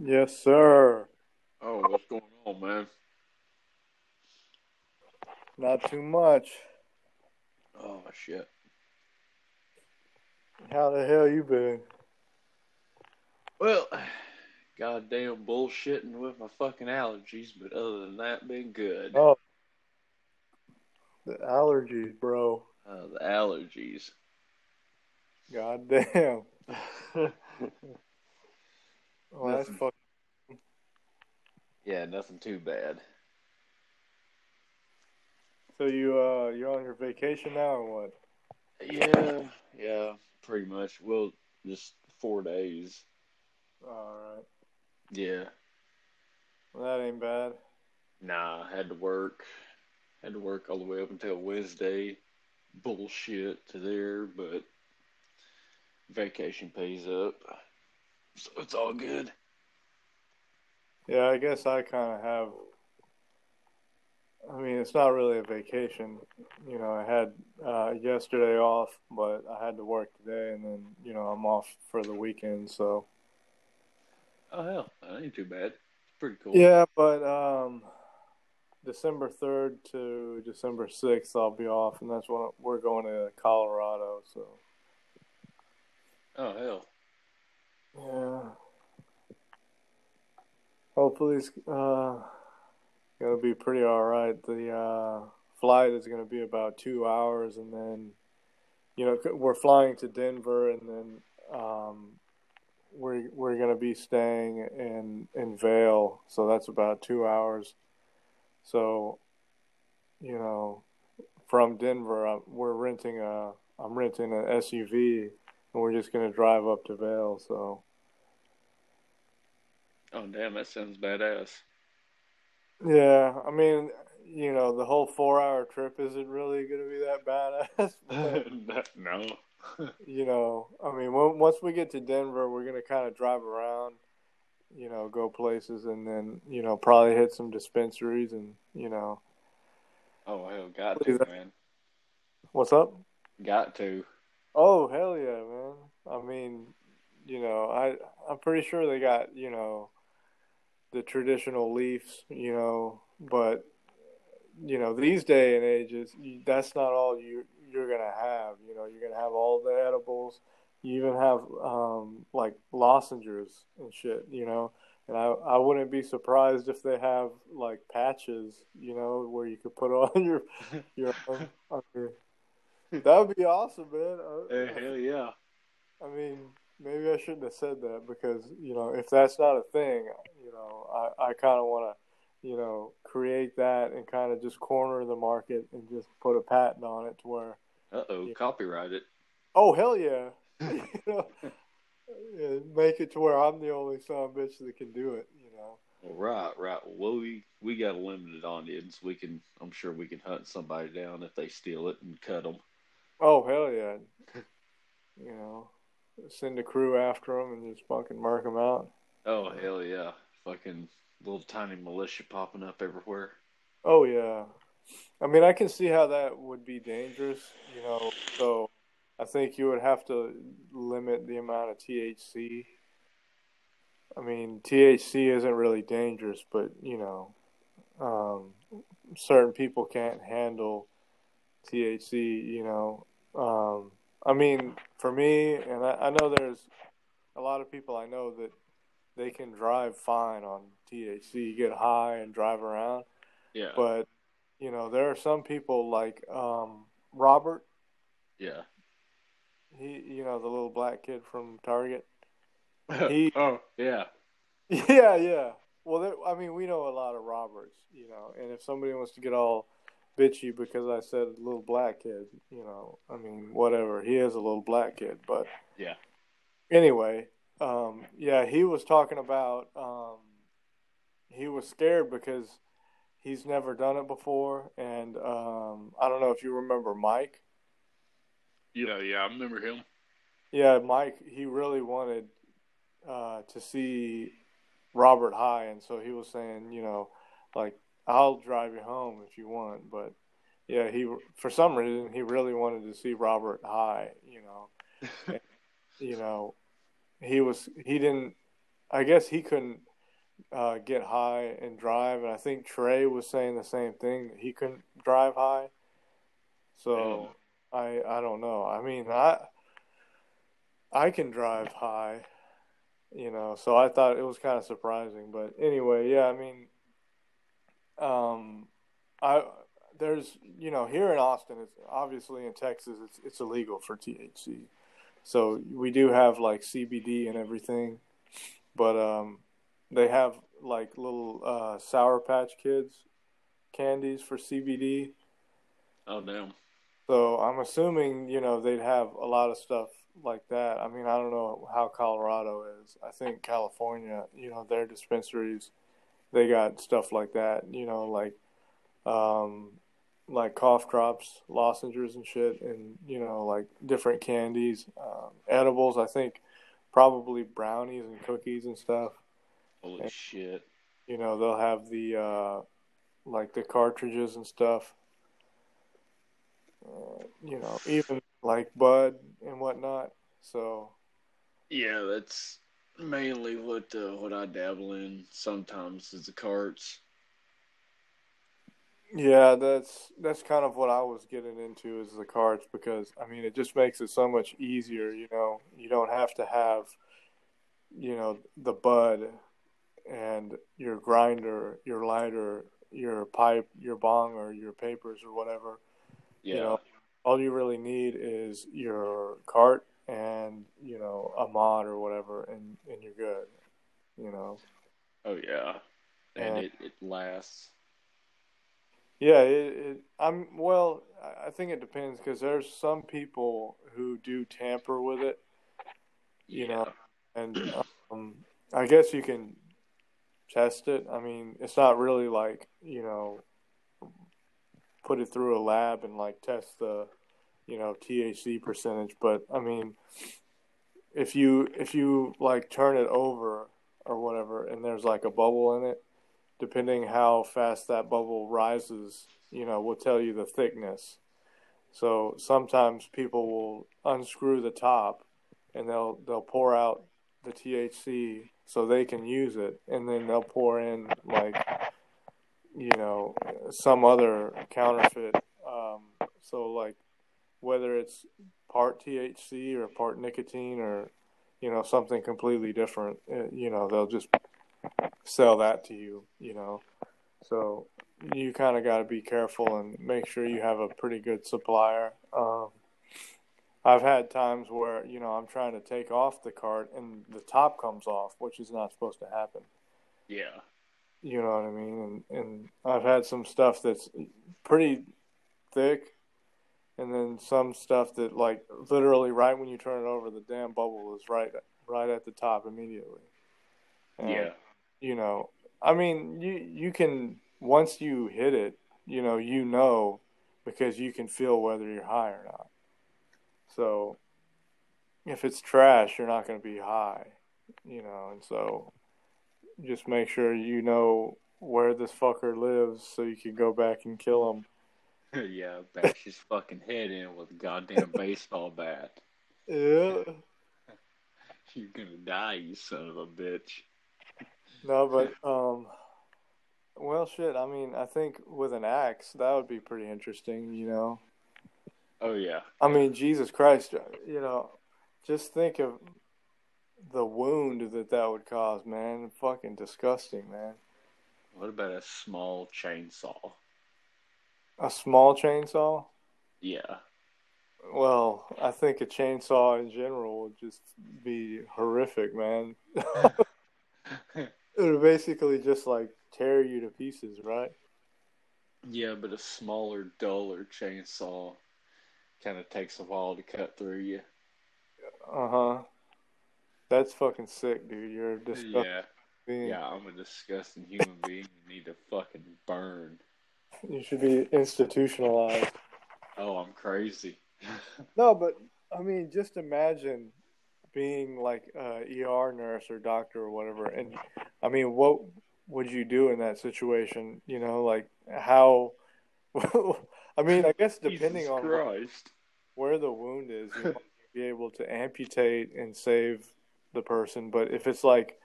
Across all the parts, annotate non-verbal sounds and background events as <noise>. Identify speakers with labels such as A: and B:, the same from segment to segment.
A: Yes, sir.
B: Oh, what's going on, man?
A: Not too much.
B: Oh shit.
A: How the hell you been?
B: Well, <sighs> goddamn bullshitting with my fucking allergies, but other than that, been good.
A: Oh, the allergies, bro.
B: Uh, the allergies.
A: God <laughs> Well, that's fucking.
B: yeah, nothing too bad.
A: So you uh you're on your vacation now or what?
B: Yeah, yeah, pretty much. Well, just four days.
A: All right.
B: Yeah.
A: Well, that ain't bad.
B: Nah, I had to work. Had to work all the way up until Wednesday. Bullshit to there, but vacation pays up. So it's all good.
A: Yeah, I guess I kind of have. I mean, it's not really a vacation. You know, I had uh, yesterday off, but I had to work today, and then you know I'm off for the weekend. So
B: Oh hell, that ain't too bad. It's pretty cool.
A: yeah, but um, December third to December sixth, I'll be off, and that's when we're going to Colorado. So
B: Oh hell.
A: Yeah, hopefully it's uh gonna be pretty all right. The uh, flight is gonna be about two hours, and then you know we're flying to Denver, and then um, we're we're gonna be staying in in Vail, so that's about two hours. So, you know, from Denver, uh, we're renting a I'm renting an SUV, and we're just gonna drive up to Vail. So
B: Oh damn, that sounds badass.
A: yeah, I mean, you know, the whole four hour trip isn't really gonna be that badass. <laughs> But,
B: no.
A: you know, I mean, when, once we get to Denver, we're gonna kind of drive around, you know, go places, and then you know probably hit some dispensaries, and you know,
B: Oh hell, got to
A: that?
B: man.
A: what's up?
B: Got to.
A: Oh hell yeah, man! I mean, you know, I I'm pretty sure they got you know the traditional leafs, you know, but you know these day and ages, that's not all you you're gonna have. You know, you're gonna have all the edibles. You even have um, like lozenges and shit. You know, and I I wouldn't be surprised if they have like patches. You know, where you could put <laughs> on your your on your. That would be awesome, man.
B: Eh, hell yeah.
A: I mean, maybe I shouldn't have said that because you know, if that's not a thing, you know, I, I kind of want to, you know, create that and kind of just corner the market and just put a patent on it to where,
B: Uh oh, copyright it.
A: oh hell yeah, <laughs> <laughs> you know, make it to where I'm the only son bitch that can do it, you know.
B: Well, right, right. Well, we we got a limited audience. We can, I'm sure, we can hunt somebody down if they steal it and cut them.
A: Oh hell yeah, <laughs> you know, send a crew after them and just fucking mark them out.
B: Oh hell yeah! Fucking little tiny militia popping up everywhere.
A: Oh yeah. I mean, I can see how that would be dangerous, you know. So I think you would have to limit the amount of THC. I mean, THC isn't really dangerous, but you know, um, certain people can't handle THC. You know, um, I mean, for me, and I, I know there's a lot of people I know that they can drive fine on THC, get high and drive around
B: Yeah,
A: but you know there are some people like um, Robert.
B: yeah.
A: He, you know, the little black kid from Target. <laughs> He-
B: oh yeah, <laughs>
A: Yeah, yeah. Well, there, I mean, we know a lot of Roberts, you know, and if somebody wants to get all bitchy because I said little black kid, you know, I mean, whatever. He is a little black kid, but
B: yeah.
A: anyway, um, yeah, he was talking about um, he was scared because he's never done it before, and um, I don't know if you remember Mike.
B: Yeah, yeah. I remember him.
A: Yeah, Mike, he really wanted uh, to see Robert high, and so he was saying, you know, like I'll drive you home if you want, but yeah, he for some reason he really wanted to see Robert high, you know. <laughs> you know, he was he didn't. I guess he couldn't uh, get high and drive, and I think Trey was saying the same thing. He couldn't drive high, so I I don't know. I mean I I can drive high, you know, so I thought it was kind of surprising. But anyway, yeah, I mean, um, I there's you know here in Austin, it's obviously in Texas, it's it's illegal for THC, so we do have like CBD and everything, but um, they have like little uh, Sour Patch Kids candies for CBD.
B: Oh damn.
A: So I'm assuming you know they'd have a lot of stuff like that. I mean, I don't know how Colorado is. I think California, you know, their dispensaries, they got stuff like that. You know, like um, like cough drops, lozenges, and shit, and you know, like different candies, um, edibles. I think probably brownies and cookies and stuff.
B: Holy
A: and,
B: shit.
A: You know, they'll have the uh, like the cartridges and stuff. Uh, you know, even like bud and whatnot. So,
B: yeah, that's mainly what uh, what I dabble in. Sometimes is the carts.
A: Yeah, that's that's kind of what I was getting into is the carts because I mean it just makes it so much easier. You know, you don't have to have, you know, the bud and your grinder, your lighter, your pipe, your bong, or your papers or whatever.
B: Yeah.
A: You know, all you really need is your cart and you know a mod or whatever, and and you're good. You know.
B: Oh yeah, and, and it it lasts.
A: Yeah, it, it, I'm well. I think it depends because there's some people who do tamper with it, you
B: yeah.
A: know, and um, I guess you can test it. I mean, it's not really like you know, put it through a lab and like test the, you know, THC percentage. But I mean, if you if you like turn it over or whatever, and there's like a bubble in it, depending how fast that bubble rises, you know, will tell you the thickness. So sometimes people will unscrew the top and they'll they'll pour out the THC so they can use it and then they'll pour in like you know some other counterfeit um, so like whether it's part THC or part nicotine or you know something completely different you know they'll just sell that to you, you know. So you kind of got to be careful and make sure you have a pretty good supplier. Um, I've had times where you know I'm trying to take off the cart and the top comes off, which is not supposed to happen.
B: Yeah.
A: You know what I mean? And and I've had some stuff that's pretty thick, and then some stuff that like literally right when you turn it over, the damn bubble is right right at the top immediately.
B: And, yeah
A: you know, I mean, you you can once you hit it, you know, you know because you can feel whether you're high or not. So if it's trash, you're not going to be high, you know, and so just make sure you know where this fucker lives so you can go back and kill him. <laughs>
B: yeah, bash his fucking head in with a goddamn baseball bat.
A: Yeah. <laughs>
B: You're gonna die, you son of a bitch.
A: No, but um, well, shit. I mean, I think with an axe, that would be pretty interesting. You know.
B: Oh yeah.
A: I mean, Jesus Christ. You know, just think of the wound that that would cause, man. Fucking disgusting, man.
B: What about a small chainsaw?
A: A small chainsaw?
B: Yeah.
A: Well, I think a chainsaw in general would just be horrific, man. <laughs> It would basically just like tear you to pieces, right?
B: Yeah, but a smaller, duller chainsaw kind of takes a while to cut through you.
A: Uh huh. That's fucking sick, dude. You're a disgusting
B: yeah.
A: being.
B: Yeah, I'm a disgusting human being. You need to fucking burn.
A: You should be institutionalized.
B: Oh, I'm crazy. <laughs>
A: no, but I mean, just imagine being like a ER nurse or doctor or whatever, and I mean, what would you do in that situation? You know, like how? <laughs> I mean, I guess depending
B: Jesus
A: on
B: Christ.
A: where the wound is, you might <laughs> be able to amputate and save the person. But if it's like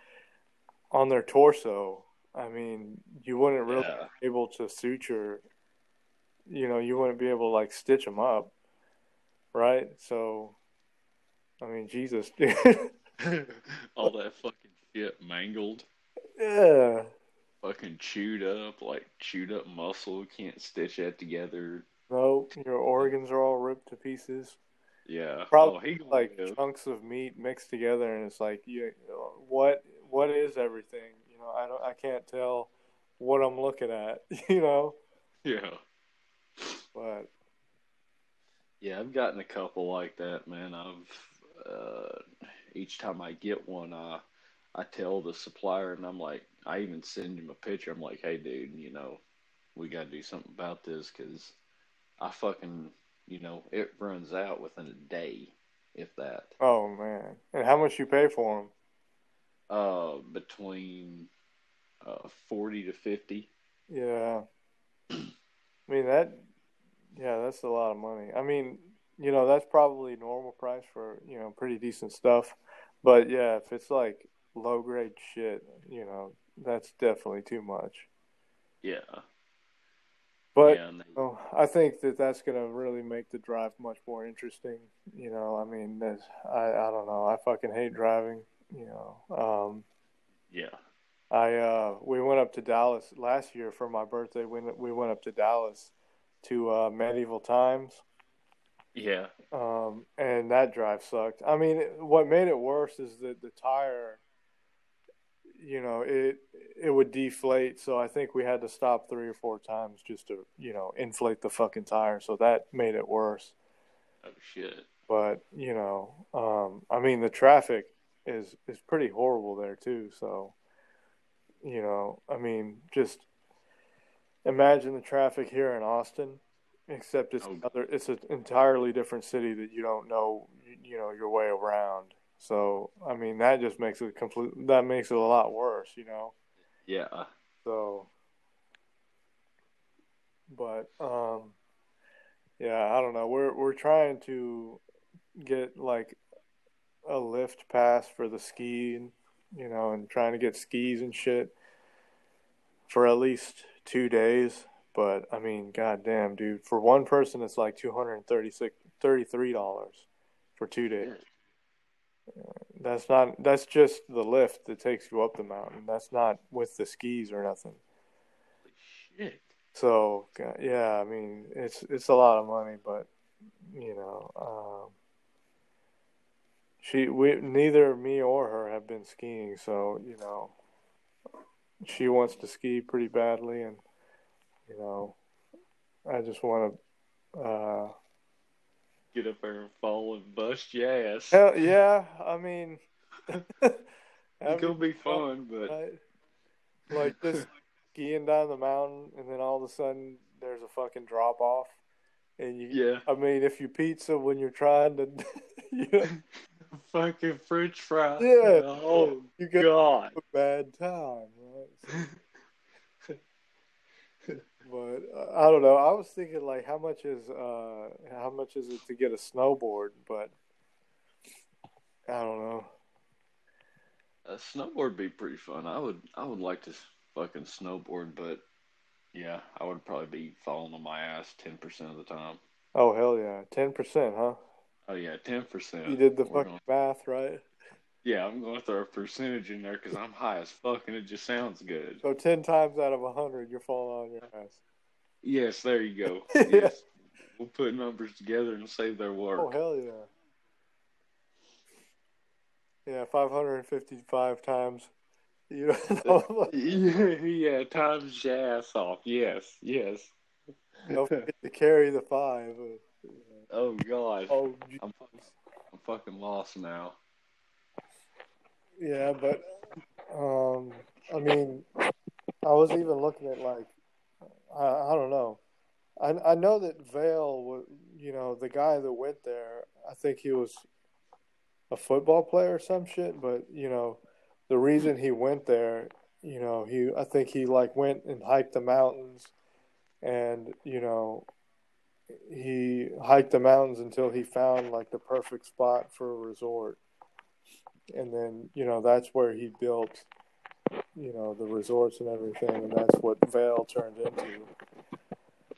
A: on their torso. I mean, you wouldn't really
B: Yeah.
A: be able to suture. You know, you wouldn't be able to like stitch them up, right? So, I mean, Jesus, <laughs> dude. <laughs>
B: All that fucking shit mangled,
A: yeah.
B: fucking chewed up, like chewed up muscle. Can't stitch that together.
A: No, your organs are all ripped to pieces.
B: Yeah.
A: Probably
B: oh,
A: like chunks of meat mixed together, and it's like, you, what, what is everything? Know, I don't, I can't tell what I'm looking at. <laughs> You know,
B: Yeah.
A: but
B: Yeah, I've gotten a couple like that, man. I've uh, each time I get one, I I tell the supplier, and I'm like, I even send him a picture. I'm like, hey, dude, you know, we got to do something about this because I fucking, you know, it runs out within a day, if that.
A: oh man, and how much you pay for them?
B: Uh, between uh forty to fifty.
A: Yeah. I mean that yeah, that's a lot of money. I mean, you know, that's probably normal price for, you know, pretty decent stuff. But yeah, if it's like low grade shit, you know, that's definitely too much.
B: Yeah.
A: But
B: yeah, they,
A: oh, I think that that's going to really make the drive much more interesting. You know, I mean, I I don't know. I fucking hate driving, you know. Um
B: yeah.
A: I uh, we went up to Dallas last year for my birthday. We we went up to Dallas to uh, Medieval Times,
B: Yeah.
A: um, and that drive sucked. I mean, what made it worse is that the tire, you know, it it would deflate. So I think we had to stop three or four times just to you know inflate the fucking tire. So that made it worse.
B: Oh shit.
A: But you know, um, I mean, the traffic is is pretty horrible there too. So, you know, I mean, just imagine the traffic here in Austin, except it's
B: Oh.
A: another, it's an entirely different city that you don't know, you, you know, your way around. So, I mean, that just makes it complete. That makes it a lot worse, you know.
B: Yeah.
A: So, but um, yeah, I don't know. We're we're trying to get like a lift pass for the skiing, you know, and trying to get skis and shit for at least two days. But I mean, goddamn, dude, for one person, it's like two hundred thirty-six, thirty-three dollars for two days. That's not. That's just the lift that takes you up the mountain. That's not with the skis or nothing.
B: Holy shit.
A: So yeah, I mean it's it's a lot of money, but you know, um, she we neither me or her have been skiing, so you know, she wants to ski pretty badly, and you know, I just want to. Uh,
B: Get up there and fall and bust your ass.
A: hell yeah, I mean, <laughs>
B: It's
A: having
B: gonna be <laughs> fun, but
A: Right? Like just skiing down the mountain, and then all of a sudden there's a fucking drop off, and you.
B: yeah,
A: I mean, if you pizza when you're trying to, <laughs> you know,
B: fucking French fries.
A: Yeah.
B: Oh
A: you get
B: God.
A: a bad time, right? <laughs> But uh, I don't know. I was thinking like, how much is uh, how much is it to get a snowboard? But I don't know.
B: A snowboard be pretty fun. I would, I would like to fucking snowboard, but yeah, I would probably be falling on my ass ten percent of the time.
A: Oh hell yeah, ten percent, huh?
B: Oh yeah, ten percent.
A: You did the fucking math, right?
B: Yeah, I'm going to throw a percentage in there because I'm high as fuck and it just sounds good.
A: So ten times out of a hundred, you're falling on your ass.
B: Yes, there you go. <laughs> Yes. We'll put numbers together and save their work.
A: Oh hell yeah. Yeah, five hundred and fifty-five times. <laughs> You know, <laughs>
B: yeah, yeah, times your ass off. Yes, yes.
A: don't forget to carry the five.
B: Oh God,
A: Oh,
B: I'm, I'm fucking lost now.
A: yeah, but um, I mean, I was even looking at like, I, I don't know. I I know that Vail, you know, the guy that went there. I think he was a football player or some shit. But you know, the reason he went there, you know, he I think he like went and hiked the mountains, and you know, he hiked the mountains until he found like the perfect spot for a resort, and then you know that's where he built you know the resorts and everything, and that's what Vail turned into.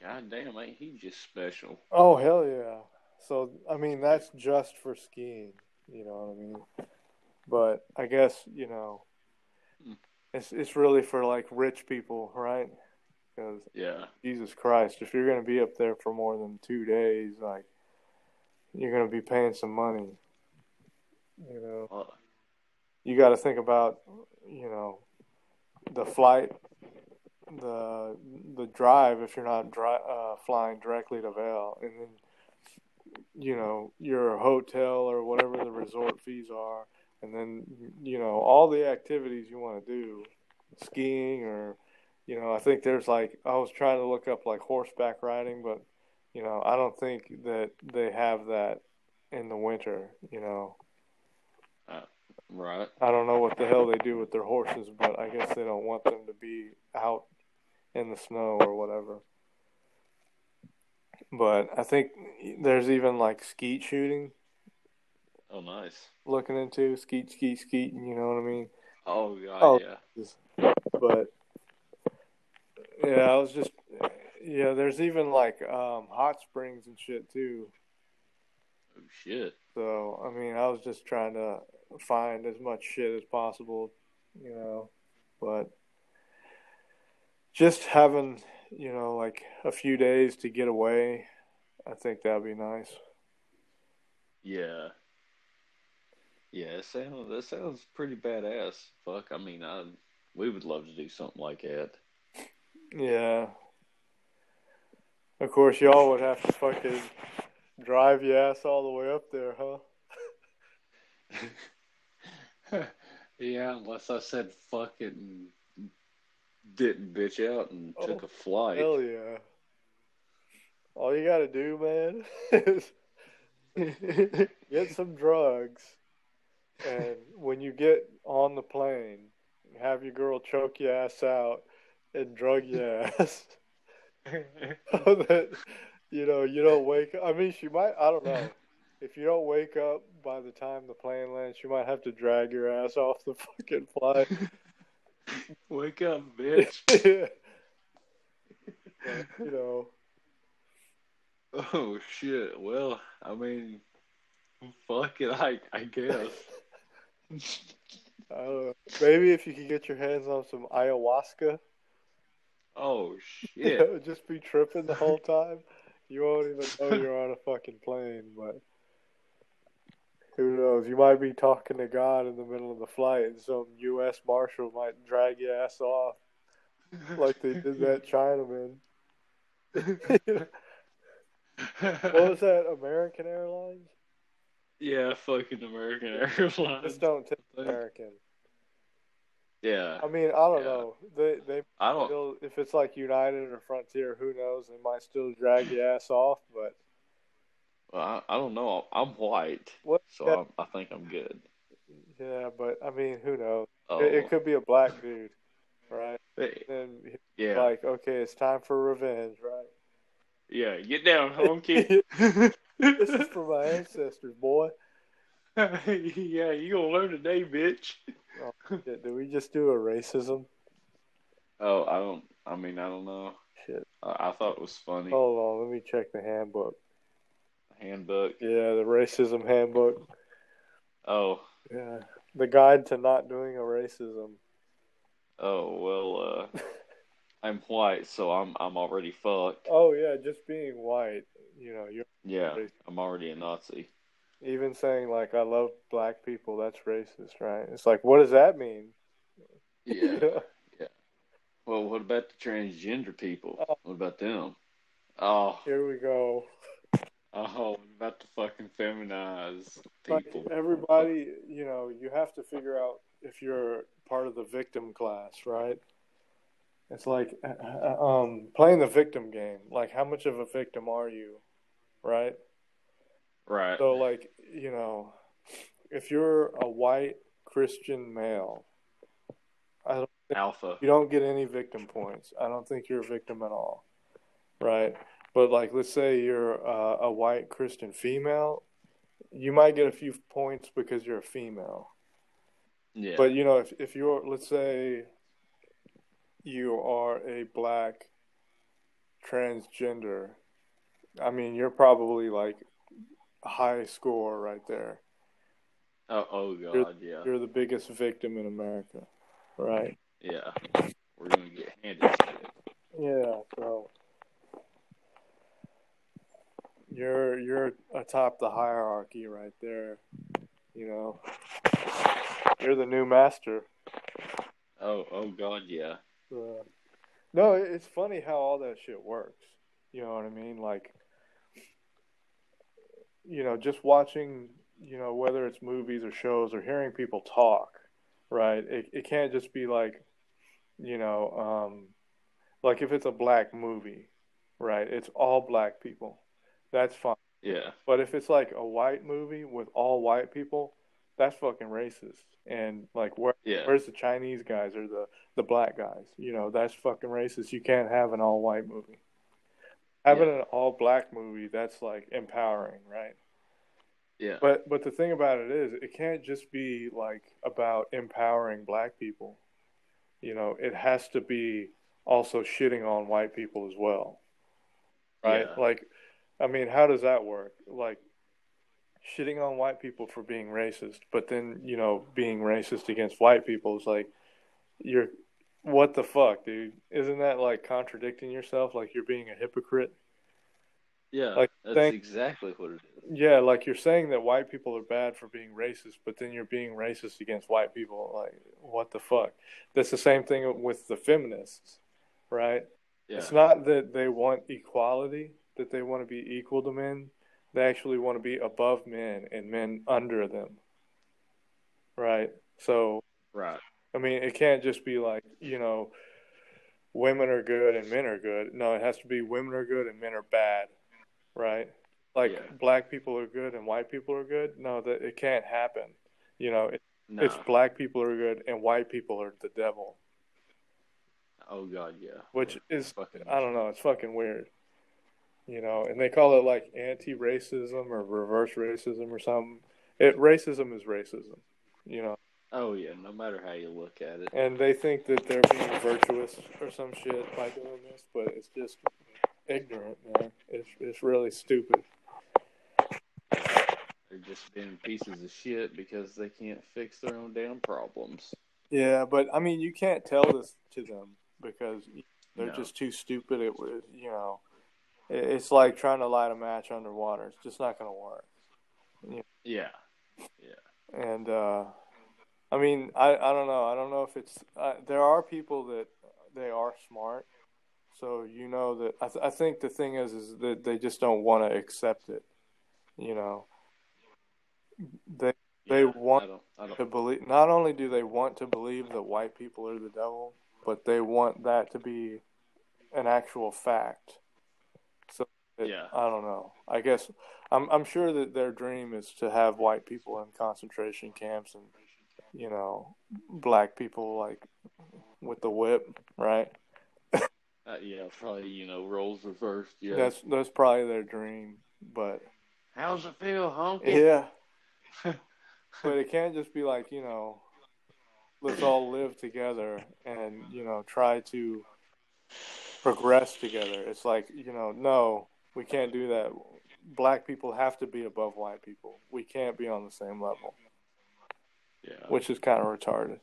B: God damn, ain't he just special?
A: Oh hell yeah! So I mean that's just for skiing, you know what I mean? But I guess you know,
B: Hmm.
A: it's it's really for like rich people, right? Because
B: Yeah.
A: Jesus Christ, if you're gonna be up there for more than two days, like you're gonna be paying some money. You know,
B: Uh,
A: you got to think about, you know, the flight, the the drive if you're not dri- uh, flying directly to Vail, and then you know your hotel or whatever the resort fees are, and then you know all the activities you want to do, skiing or, you know, I think there's like I was trying to look up like horseback riding, but you know I don't think that they have that in the winter. You know.
B: Uh, right.
A: I don't know what the hell they do with their horses, but I guess they don't want them to be out in the snow or whatever. But I think there's even like skeet shooting
B: Oh, nice.
A: looking into skeet, skeet, skeet. You know what I mean?
B: Oh, God,
A: Oh.
B: yeah.
A: But yeah, I was just yeah. There's even like um, hot springs and shit too.
B: Oh, shit.
A: So I mean, I was just trying to find as much shit as possible, you know, but just having, you know, like a few days to get away, I think that'd be nice.
B: Yeah. Yeah, it sounds, that sounds pretty badass. Fuck, I mean, I we would love to do something like that.
A: Yeah. Of course, y'all would have to fucking drive your ass all the way up there, huh? <laughs>
B: yeah, unless I said fucking didn't bitch out and
A: Oh,
B: took a flight.
A: Hell yeah. All you gotta do, man, is <laughs> get some drugs, and when you get on the plane, have your girl choke your ass out and drug your <laughs> ass. so <laughs> that you know you don't wake up. I mean, she might. I don't know. If you don't wake up by the time the plane lands, you might have to drag your ass off the fucking flight. <laughs>
B: Wake up, bitch.
A: yeah. you know.
B: Oh shit. Well, I mean, fuck it. I I guess.
A: I don't know. Maybe if you could get your hands on some ayahuasca,
B: Oh
A: you <laughs>
B: shit.
A: know, just be tripping the whole time. You won't even know you're on a fucking plane, but who knows? You might be talking to God in the middle of the flight, and some U.S. Marshal might drag your ass off like they did that <laughs> Chinaman. <laughs> what was that? American Airlines?
B: yeah, fucking American Airlines.
A: Just don't take American.
B: Yeah.
A: I mean, I don't
B: Yeah.
A: know. They they
B: I don't.
A: still, if it's like United or Frontier, who knows? They might still drag your ass off, but
B: Well, I, I don't know. I'm white,
A: what?
B: so
A: Yeah,
B: I'm, I think I'm good.
A: yeah, but I mean, who knows?
B: Oh,
A: It, it oh. could be a black dude, right? And
B: yeah,
A: like, okay, it's time for revenge, right?
B: yeah. Get down, home kid. <laughs>
A: This is for my ancestors, boy. <laughs>
B: yeah, you gonna learn today, bitch.
A: Oh, shit, did we just do a racism?
B: Oh, I don't. I mean, I don't know.
A: Shit.
B: I, I thought it was funny.
A: Hold on, let me check the handbook.
B: Handbook.
A: Yeah, the racism handbook.
B: Oh,
A: Yeah, the guide to not doing a racism.
B: oh well. Uh, I'm white, so I'm I'm already fucked.
A: Oh yeah, just being white, you know, you're
B: Yeah, I'm already a Nazi.
A: Even saying like I love black people, that's racist, right? It's like what does that mean?
B: Yeah. <laughs> yeah. Well, what about the transgender people?
A: Oh.
B: What about them? Oh,
A: Here we go.
B: oh, what about the fucking feminized
A: Like
B: people?
A: everybody, you know, you have to figure out if you're part of the victim class, right? It's like uh, um, playing the victim game. Like, how much of a victim are you, right?
B: Right.
A: So, like, you know, if you're a white Christian male, I don't,
B: Alpha.
A: you don't get any victim points. I don't think you're a victim at all, right? But like, let's say you're uh, a white Christian female, you might get a few points because you're a female.
B: Yeah.
A: But you know, if if you're, let's say, you are a black transgender, I mean, you're probably like high score right there.
B: Oh, oh God,
A: You're,
B: yeah,
A: you're the biggest victim in America, right?
B: yeah. We're gonna get handed.
A: Yeah, so you're you're atop the hierarchy right there. You know, you're the new master.
B: Oh, oh God, yeah.
A: Uh, no, it's funny how all that shit works. You know what I mean? Like, you know, just watching, you know, whether it's movies or shows or hearing people talk, right? It it can't just be like, you know, um, like if it's a black movie, right? It's all black people. That's fine.
B: Yeah,
A: But if it's like a white movie with all white people, that's fucking racist. And like, where
B: yeah,
A: where's the Chinese guys or the the black guys? You know, that's fucking racist. You can't have an all white movie. Having
B: Yeah.
A: an all black movie, that's like empowering, right?
B: yeah,
A: But but the thing about it is, it can't just be like about empowering black people. You know, it has to be also shitting on white people as well, right?
B: Yeah.
A: Like, I mean, how does that work? Like, shitting on white people for being racist, but then you know, being racist against white people is like, you're, what the fuck, dude? Isn't that like contradicting yourself? Like you're being a hypocrite?
B: yeah.
A: like,
B: That's exactly what it is.
A: Yeah, like you're saying that white people are bad for being racist, but then you're being racist against white people. Like, what the fuck? That's the same thing with the feminists, right?
B: Yeah,
A: It's not that they want equality, that they want to be equal to men. They actually want to be above men and men under them, right? So,
B: right.
A: I mean, it can't just be like, you know, women are good and men are good. No, it has to be women are good and men are bad, right? Like
B: Yeah.
A: black people are good and white people are good. No, that it can't happen. You know, it,
B: No.
A: it's black people are good and white people are the devil,
B: oh God, yeah.
A: which is
B: Fucking.
A: I don't know, it's fucking weird. You know, and they call it like anti-racism or reverse racism or something. It racism is racism, you know.
B: Oh yeah. No matter how you look at it.
A: and they think that they're being virtuous or some shit by doing this, but it's just ignorant, man. It's it's really stupid.
B: They're just being pieces of shit because they can't fix their own damn problems.
A: Yeah, but I mean, you can't tell this to them because they're
B: No.
A: just too stupid. It would, you know, it's like trying to light a match underwater. It's just not going to work.
B: Yeah. Yeah.
A: And uh, I mean, I I don't know. I don't know if it's uh, there are people that they are smart. So you know that I, th- I think the thing is is that they just don't want to accept it. You know, they They
B: Yeah,
A: want
B: I don't. I
A: to
B: don't.
A: believe. Not only do they want to believe that white people are the devil, but they want that to be an actual fact. So it-
B: Yeah.
A: I don't know. I guess I'm I'm sure that their dream is to have white people in concentration camps and you know black people like with the whip, right?
B: Uh, yeah, probably you know roles reversed. Yeah.
A: That's that's probably their dream, but
B: How's it feel, honky?
A: yeah. <laughs> but it can't just be like you know let's all live together and you know try to progress together it's like you know no we can't do that black people have to be above white people we can't be on the same level
B: yeah.
A: which is kind of retarded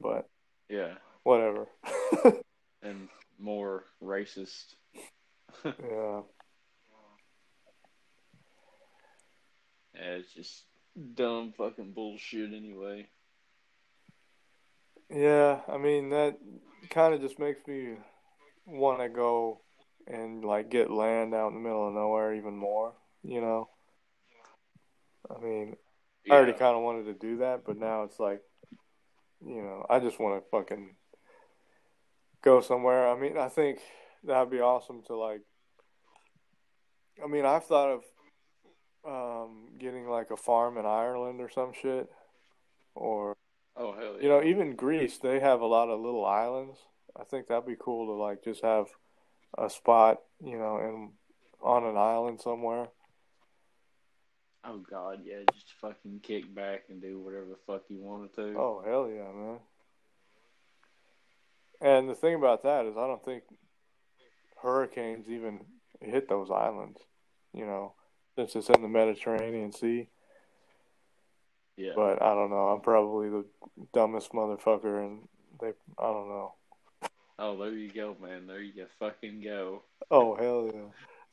A: but
B: Yeah.
A: whatever <laughs>
B: And more racist. <laughs>
A: yeah
B: Yeah, it's just dumb fucking bullshit anyway.
A: yeah i mean that kind of just makes me want to go and like get land out in the middle of nowhere even more you know i mean I already kind of wanted to do that, but now it's like, you know, I just want to fucking go somewhere. I mean, I think that'd be awesome to like. I mean, I've thought of um, getting like a farm in Ireland or some shit, or
B: Oh hell yeah.
A: you know, even Greece. They have a lot of little islands. I think that'd be cool to like just have a spot, you know, in on an island somewhere.
B: Oh god, yeah, just fucking kick back and do whatever the fuck you wanted to.
A: Oh hell yeah, man! And the thing about that is, I don't think hurricanes even hit those islands. You know, since it's in the Mediterranean Sea.
B: Yeah.
A: But I don't know. I'm probably the dumbest motherfucker, and they. I don't know.
B: Oh, there you go, man. There you fucking go.
A: Oh hell yeah!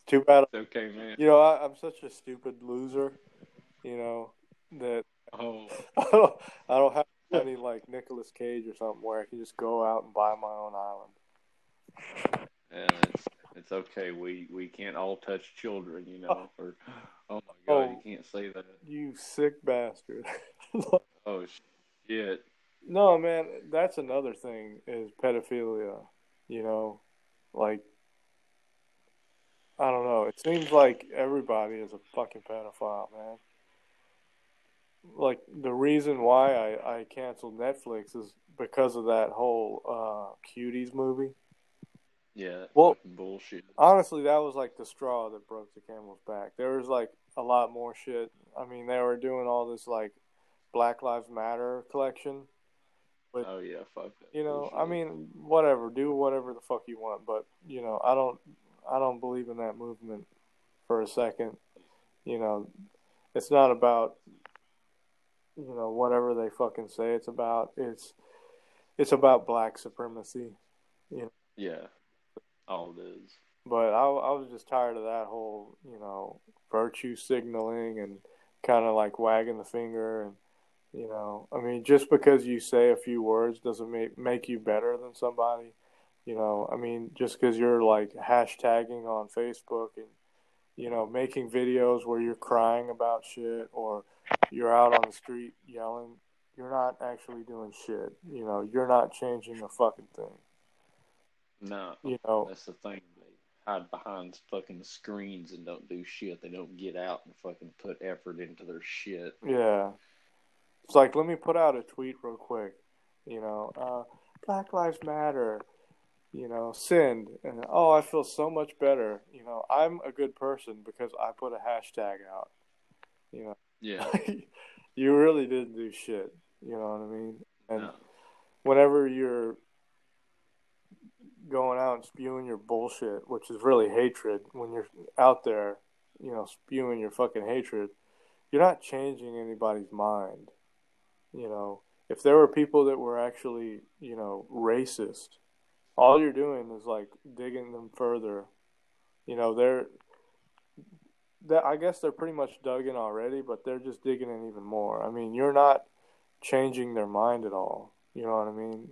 A: Too bad.
B: It's okay, man.
A: You know, I, I'm such a stupid loser. You know that
B: Oh, <laughs>
A: I don't. I don't have any like Nicolas Cage or something where I can just go out and buy my own island.
B: and it's it's okay. We we can't all touch children, you know. <laughs> Or oh my god,
A: Oh.
B: you can't say that.
A: You sick bastard. <laughs>
B: Oh shit.
A: no, man, that's another thing is pedophilia. You know, like I don't know. It seems like everybody is a fucking pedophile, man. Like the reason why I, I canceled Netflix is because of that whole uh, cuties movie.
B: Yeah.
A: Well-
B: bullshit.
A: Honestly, that was like the straw that broke the camel's back. There was like a lot more shit. I mean, they were doing all this like Black Lives Matter collection. but-
B: Oh yeah, fuck that.
A: You know,
B: bullshit.
A: I mean, whatever, do whatever the fuck you want, but you know, I don't, I don't believe in that movement for a second. You know, it's not about, you know, whatever they fucking say it's about. It's, it's about black supremacy.
B: yeah, all it is.
A: But I, I was just tired of that whole, you know, virtue signaling and kind of like wagging the finger and, you know, I mean, just because you say a few words doesn't make make you better than somebody. You know, I mean, just because you're like hashtagging on Facebook and, you know, making videos where you're crying about shit or you're out on the street yelling, you're not actually doing shit. You know, you're not changing a fucking thing.
B: No,
A: You know,
B: that's the thing. They hide behind fucking screens and don't do shit. They don't get out and fucking put effort into their shit.
A: Yeah. It's like, let me put out a tweet real quick. You know, uh, Black Lives Matter. You know, send. And, oh, I feel so much better. You know, I'm a good person because I put a hashtag out. You know,
B: Yeah. <laughs>
A: you really didn't do shit. You know what I mean? And
B: No.
A: whenever you're going out and spewing your bullshit, which is really hatred, when you're out there, you know, spewing your fucking hatred, you're not changing anybody's mind. You know, if there were people that were actually, you know, racist, all you're doing is like digging them further. You know, they're that I guess they're pretty much dug in already, but they're just digging in even more. I mean, you're not changing their mind at all. You know what I mean?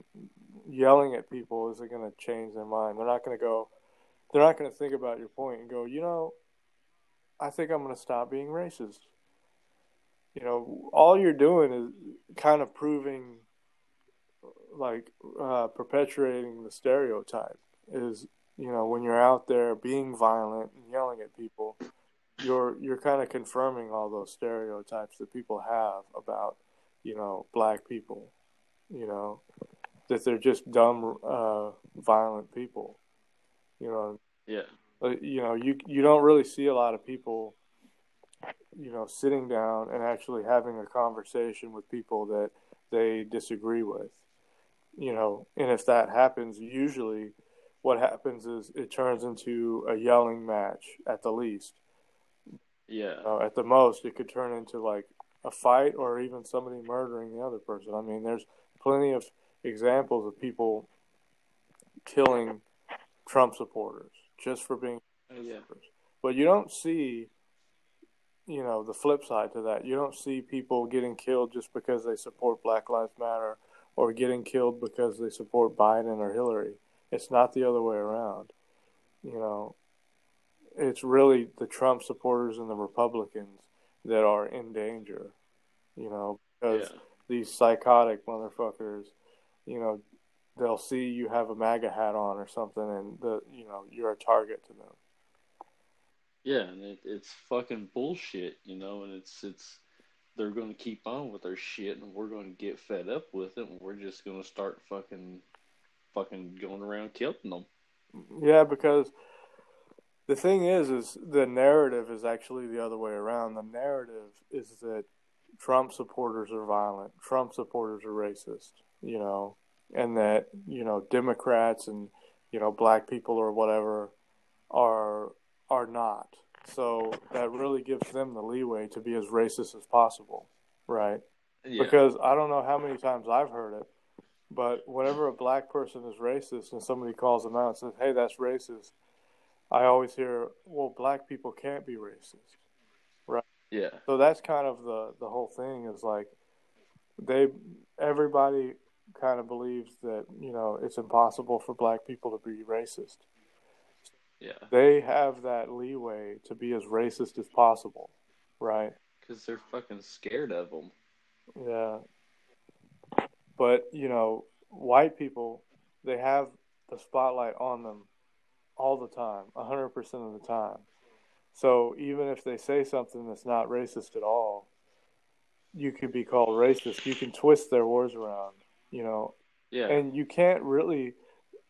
A: Yelling at people isn't going to change their mind. They're not going to go. They're not going to think about your point and go. You know, I think I'm going to stop being racist. You know, all you're doing is kind of proving, like, uh, perpetuating the stereotype. Is you know when you're out there being violent and yelling at people, you're you're kind of confirming all those stereotypes that people have about you know black people you know that they're just dumb uh violent people you know
B: Yeah.
A: Uh, you know you you don't really see a lot of people you know sitting down and actually having a conversation with people that they disagree with you know and if that happens usually what happens is it turns into a yelling match at the least
B: Yeah.
A: uh, at the most, it could turn into like a fight or even somebody murdering the other person. I mean, there's plenty of examples of people killing Trump supporters just for being
B: Oh, yeah.
A: but you don't see, you know, the flip side to that. You don't see people getting killed just because they support Black Lives Matter or getting killed because they support Biden or Hillary. It's not the other way around. You know, it's really the Trump supporters and the Republicans that are in danger. You know, because
B: Yeah.
A: these psychotic motherfuckers, you know, they'll see you have a MAGA hat on or something, and the you know you're a target to them.
B: Yeah, and it, it's fucking bullshit, you know, and it's it's they're going to keep on with their shit, and we're going to get fed up with it, and we're just going to start fucking fucking going around killing them.
A: Yeah, because the thing is, is the narrative is actually the other way around. The narrative is that Trump supporters are violent. Trump supporters are racist. You know, and that you know Democrats and you know black people or whatever are are not. So that really gives them the leeway to be as racist as possible, right?
B: Yeah.
A: Because I don't know how many times I've heard it, but whenever a black person is racist and somebody calls them out and says, "Hey, that's racist," I always hear, "Well, black people can't be racist." Right?
B: Yeah.
A: So that's kind of the the whole thing is like they everybody kind of believes that, you know, it's impossible for black people to be racist.
B: Yeah.
A: They have that leeway to be as racist as possible, right?
B: Because they're fucking scared of them.
A: Yeah. But, you know, white people, they have the spotlight on them all the time, 100% of the time. So even if they say something that's not racist at all, you could be called racist. You can twist their words around, you know,
B: Yeah.
A: and you can't really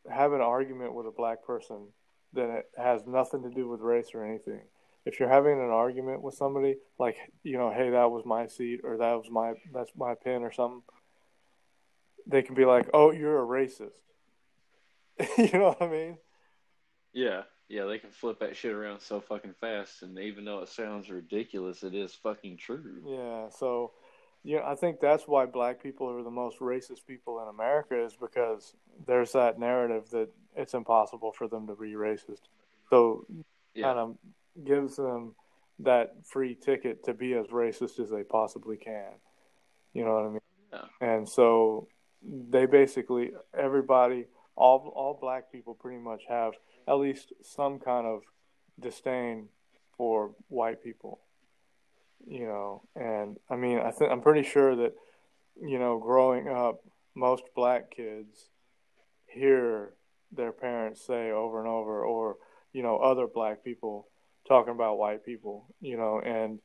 A: have an argument with a black person that it has nothing to do with race or anything. If you're having an argument with somebody, like you know, hey, that was my seat, or that was my that's my pin or something, they can be like, "Oh, you're a racist." <laughs> you know what I mean?
B: yeah. Yeah. They can flip that shit around so fucking fast, and even though it sounds ridiculous, it is fucking true.
A: Yeah. So, yeah, I think that's why black people are the most racist people in America is because there's that narrative that it's impossible for them to be racist. So
B: Yeah.
A: kind of gives them that free ticket to be as racist as they possibly can. You know what I mean?
B: Yeah.
A: And so they basically everybody all all black people pretty much have at least some kind of disdain for white people. You know, and I mean I think I'm pretty sure that you know growing up most black kids hear their parents say over and over or you know other black people talking about white people, you know, and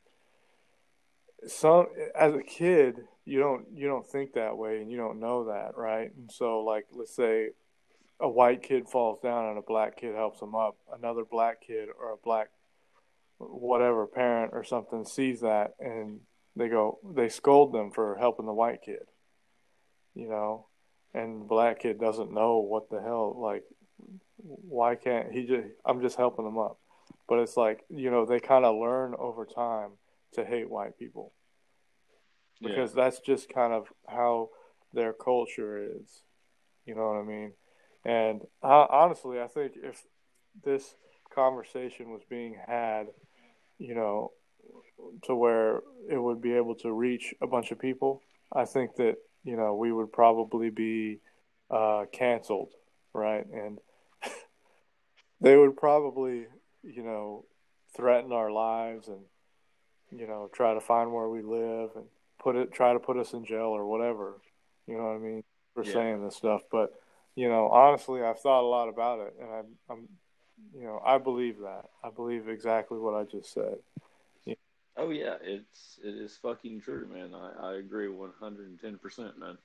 A: some as a kid you don't you don't think that way and you don't know that, right? And so like let's say a white kid falls down and a black kid helps him up, another black kid or a black whatever parent or something sees that and they go they scold them for helping the white kid. You know, and the black kid doesn't know what the hell like why can't he just I'm just helping them up. But it's like you know they kind of learn over time to hate white people. Because that's just kind of how their culture is. You know what i mean? And honestly i think if this conversation was being had you know to where it would be able to reach a bunch of people i think that you know we would probably be uh, canceled right and <laughs> they would probably you know, threaten our lives and, you know, try to find where we live and put it, try to put us in jail or whatever. You know what I mean? For
B: Yeah.
A: saying this stuff. But, you know, honestly, I've thought a lot about it and I'm, I'm, you know, I believe that. I believe exactly what I just said.
B: Oh yeah, it's it is fucking true, man. I, I agree one hundred and ten percent, man.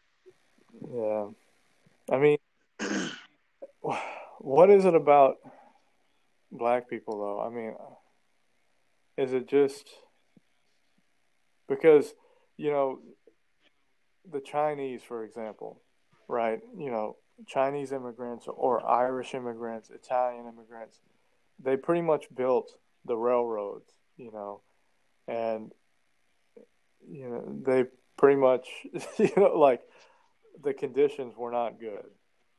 A: Yeah. I mean, <clears throat> what is it about black people, though? I mean, is it just because, you know, the Chinese, for example, right? You know, Chinese immigrants or Irish immigrants, Italian immigrants, they pretty much built the railroads, you know, and, you know, they pretty much, <laughs> you know, like the conditions were not good,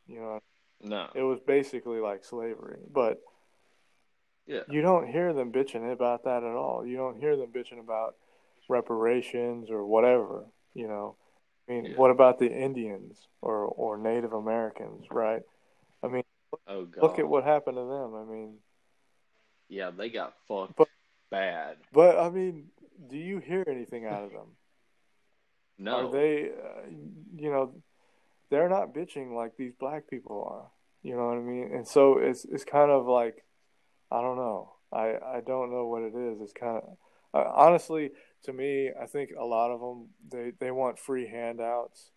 A: you know,
B: No,
A: it was basically like slavery, but
B: yeah,
A: you don't hear them bitching about that at all. You don't hear them bitching about reparations or whatever, you know. I mean,
B: Yeah.
A: what about the Indians or or Native Americans, right? I mean,
B: oh god,
A: look at what happened to them. I mean,
B: yeah, they got fucked
A: But-
B: bad.
A: but I mean, do you hear anything out of them? <laughs>
B: No,
A: Are they, uh, you know, they're not bitching like these black people are. You know what I mean? And so it's it's kind of like, I don't know. I I don't know what it is. It's kind of uh, honestly to me, I think a lot of them they they want free handouts.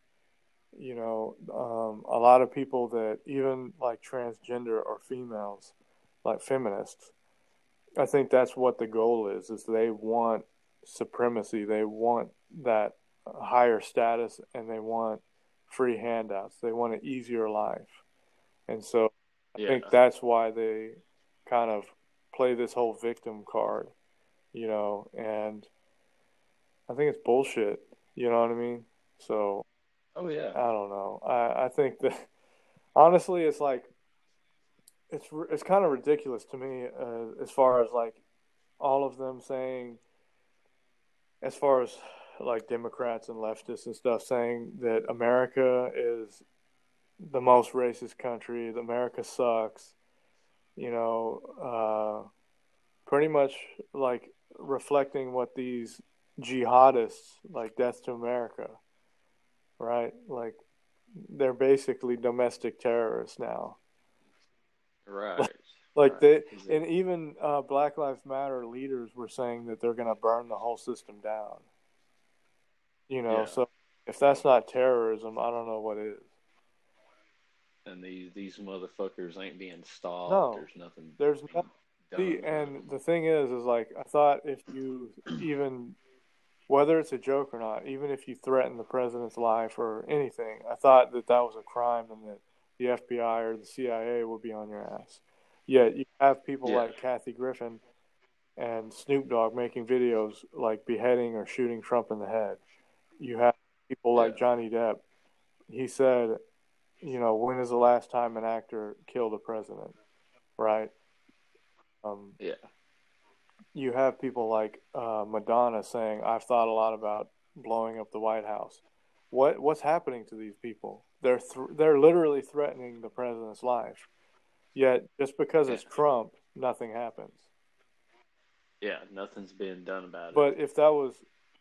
A: You know, um, a lot of people that even like transgender or females, like feminists, I think that's what the goal is. Is they want supremacy. They want that higher status and they want free handouts. They want an easier life, and so I
B: Yeah.
A: think that's why they kind of play this whole victim card, you know. And I think it's bullshit. You know what I mean? So
B: Oh yeah.
A: I don't know. I I think that <laughs> honestly, it's like it's it's kind of ridiculous to me uh, as far as like all of them saying, as far as like Democrats and leftists and stuff saying that America is the most racist country, America sucks, you know, uh, pretty much like reflecting what these jihadists like Death to America, right? Like they're basically domestic terrorists now.
B: Right. <laughs>
A: Like
B: Right.
A: they and even uh, Black Lives Matter leaders were saying that they're going to burn the whole system down. You know,
B: Yeah.
A: so if that's not terrorism, I don't know what is.
B: and these these motherfuckers ain't being stopped.
A: No.
B: There's nothing.
A: There's
B: nothing.
A: no See, and the thing is, is like I thought if you <clears throat> even, whether it's a joke or not, even if you threaten the president's life or anything, I thought that that was a crime and that the FBI or the CIA will be on your ass. Yet you have people
B: Yeah.
A: like Kathy Griffin and Snoop Dogg making videos like beheading or shooting Trump in the head. You have people like
B: Yeah.
A: Johnny Depp. He said, you know, when is the last time an actor killed a president? Right? Um,
B: yeah.
A: you have people like uh, Madonna saying, "I've thought a lot about blowing up the White House." What what's happening to these people? They're th- they're literally threatening the president's life. Yet just because it's Trump, nothing happens.
B: Yeah. Nothing's being done about it.
A: But if that was,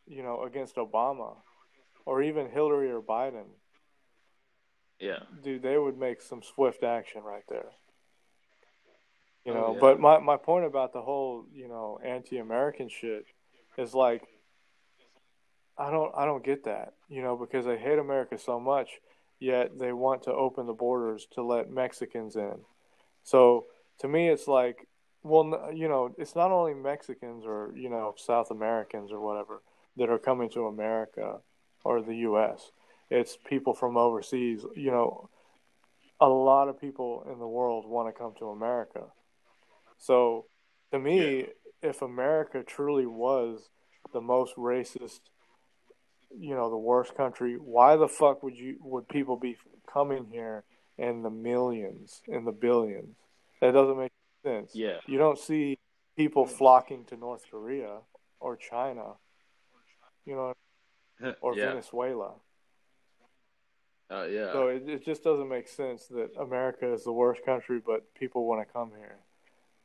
A: you know, against Obama or even Hillary or Biden,
B: yeah.
A: dude, they would make some swift action right there. You
B: Oh,
A: know,
B: yeah.
A: but my, my point about the whole, you know, anti American shit is like I don't I don't get that, you know, because they hate America so much, yet they want to open the borders to let Mexicans in. So to me it's like well, you know, it's not only Mexicans or, you know, South Americans or whatever that are coming to America or the US. It's people from overseas, you know, a lot of people in the world want to come to America. So, to me, if America truly was the most racist, you know, the worst country, why the fuck would you would people be coming here in the millions, in the billions? That doesn't make sense.
B: Yeah.
A: You don't see people flocking to North Korea or China, you know, <laughs> or
B: yeah.
A: Venezuela.
B: Uh, yeah.
A: So it, it just doesn't make sense that America is the worst country, but people want to come here.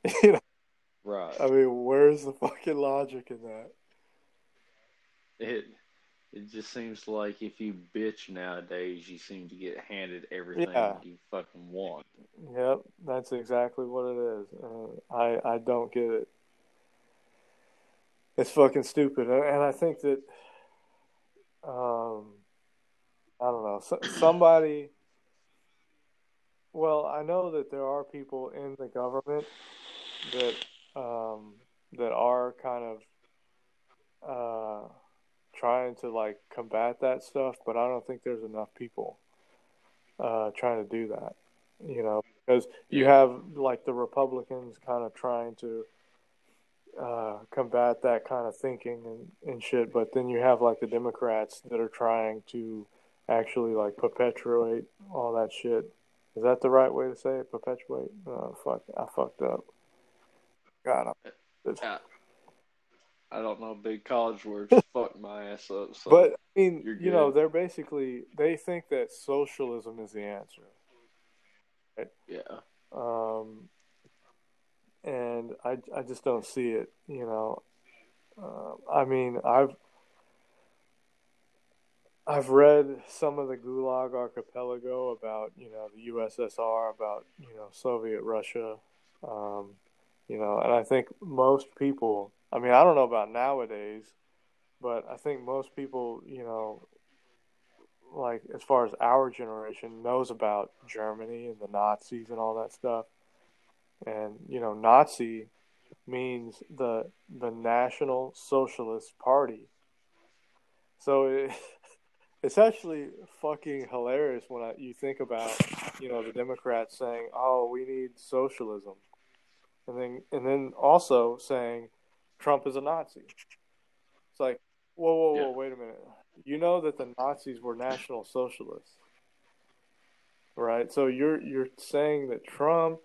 A: <laughs> you know,
B: right.
A: I mean, where's the fucking logic in that?
B: It it just seems like if you bitch nowadays, you seem to get handed everything
A: Yeah.
B: you fucking want.
A: Yep, that's exactly what it is. Uh, I I don't get it. It's fucking stupid, and I think that, um, I don't know, so, <clears throat> somebody. Well, I know that there are people in the government that um, that are kind of uh, trying to like combat that stuff, but I don't think there's enough people uh, trying to do that. You know, because you have like the Republicans kind of trying to uh, combat that kind of thinking and, and shit, but then you have like the Democrats that are trying to actually like perpetuate all that shit. Is that the right way to say it? Perpetuate? Oh fuck, I fucked up. God, I'm
B: I, I don't know big college words. <laughs> Fuck my ass up. So.
A: But I mean, you know, they're basically they think that socialism is the answer.
B: yeah,
A: Um, and I, I just don't see it. You know, uh, I mean, I've I've read some of the Gulag Archipelago about you know the USSR, about you know Soviet Russia, um, you know, and I think most people. I mean, I don't know about nowadays, but I think most people, you know, like as far as our generation knows about Germany and the Nazis and all that stuff. And you know, Nazi means the the National Socialist Party. So it, <laughs> it's actually fucking hilarious when I, you think about, you know, the Democrats saying, "Oh, we need socialism," and then and then also saying Trump is a Nazi. It's like, whoa, whoa, whoa,
B: Yeah.
A: wait a minute. You know that the Nazis were National Socialists, right? So you're you're saying that Trump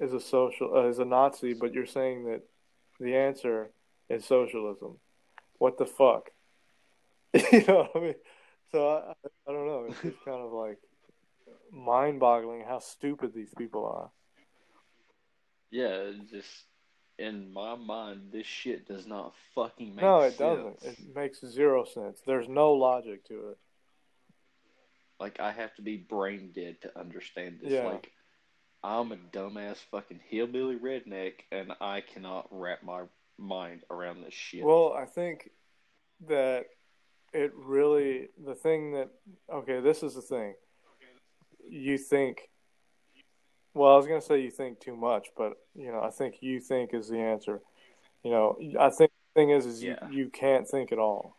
A: is a social uh, is a Nazi, but you're saying that the answer is socialism. What the fuck? <laughs> you know what I mean? So I, I don't know. It's just kind of like mind-boggling how stupid these people are.
B: Yeah, just in my mind, this shit does not fucking make
A: no, it
B: sense.
A: doesn't. It makes zero sense. There's no logic to it.
B: Like I have to be brain dead to understand this.
A: Yeah.
B: Like I'm a dumbass fucking hillbilly redneck, and I cannot wrap my mind around this shit.
A: Well, I think that it really the thing that okay, this is the thing. You think well, I was going to say you think too much, but you know, I think you think is the answer. You know, I think the thing is is
B: Yeah.
A: you, you can't think at all.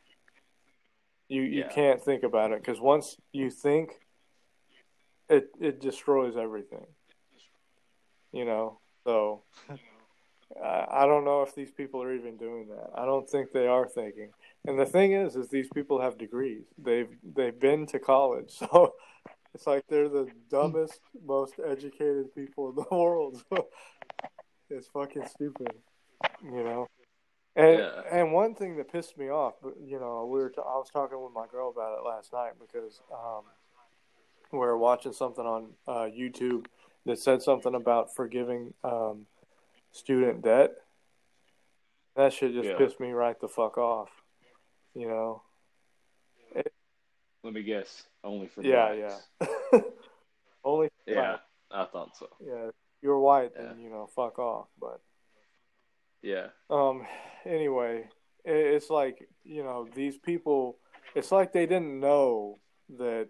A: You you
B: Yeah.
A: can't think about it cuz once you think it it destroys everything. You know. So I I don't know if these people are even doing that. I don't think they are thinking. And the thing is, is these people have degrees. They've they've been to college, <laughs> so it's like they're the dumbest, most educated people in the <laughs> world. it's fucking stupid, you know. And
B: Yeah.
A: and one thing that pissed me off, but you know, we were t- I was talking with my girl about it last night because um, we were watching something on uh, YouTube that said something about forgiving um, student debt. That shit just
B: Yeah.
A: pissed me right the fuck off. You know?
B: Let me guess. Only for
A: Yeah,
B: blacks.
A: yeah. <laughs> Only
B: Yeah, I thought so.
A: yeah. You're white, then you know, fuck off. But
B: Yeah,
A: um, anyway, it, it's like you know these people. It's like they didn't know that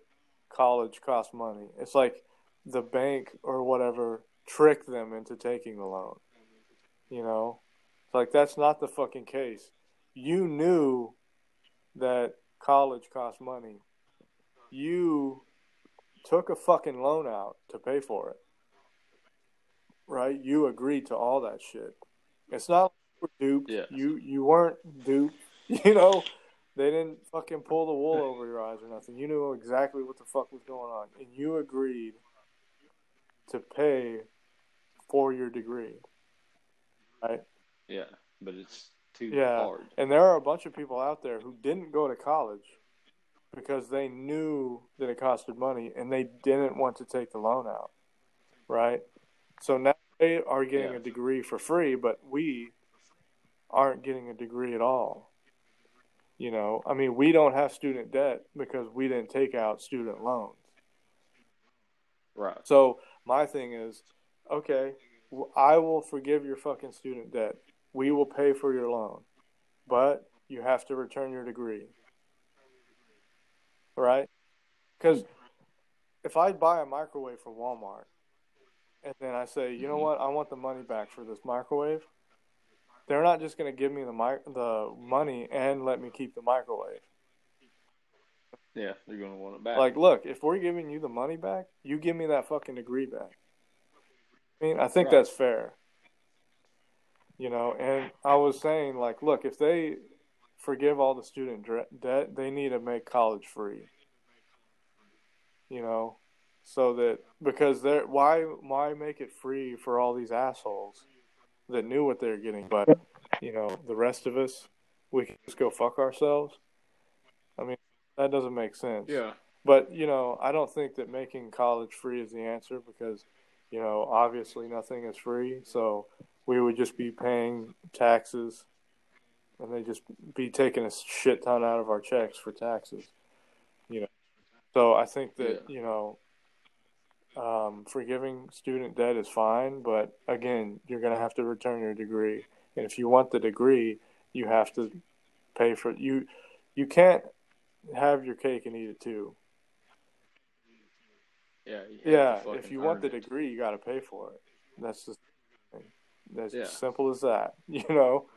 A: college costs money. It's like the bank or whatever tricked them into taking the loan. You know, it's like that's not the fucking case. You knew that college cost money. You took a fucking loan out to pay for it. Right? You agreed to all that shit. It's not like you were duped. You you weren't duped. <laughs> You know, they didn't fucking pull the wool over your eyes or nothing. You knew exactly what the fuck was going on, and you agreed to pay for your degree. Right?
B: yeah, but it's too
A: Yeah.
B: hard.
A: And there are a bunch of people out there who didn't go to college because they knew that it costed money and they didn't want to take the loan out. Right? So now they are getting
B: Yeah.
A: a degree for free, but we aren't getting a degree at all. You know, I mean, we don't have student debt because we didn't take out student loans.
B: Right.
A: So my thing is, okay, I will forgive your fucking student debt. We will pay for your loan, but you have to return your degree. Right? Because if I buy a microwave from Walmart and then I say, you know
B: Mhm.
A: what, I want the money back for this microwave, they're not just going to give me the mi- the money and let me keep the microwave.
B: Yeah, they're gonna want it back.
A: Like, look, if we're giving you the money back, you give me that fucking degree back. I mean, I think
B: Right.
A: that's fair. You know, and I was saying, like, look, if they forgive all the student debt, they need to make college free. You know, so that because they're why why make it free for all these assholes that knew what they're getting, but you know, the rest of us, we can just go fuck ourselves. I mean, that doesn't make sense.
B: yeah,
A: But you know, I don't think that making college free is the answer because, you know, obviously nothing is free. So we would just be paying taxes, and they just be taking a shit ton out of our checks for taxes. You know, so I think that
B: Yeah.
A: you know, um, forgiving student debt is fine, but again, you're going to have to return your degree, and if you want the degree, you have to pay for it. you. You can't have your cake and eat it too.
B: yeah,
A: Yeah, if you want the
B: it.
A: degree, you got to pay for it. That's just that's
B: Yeah.
A: as simple as that, <laughs> you know.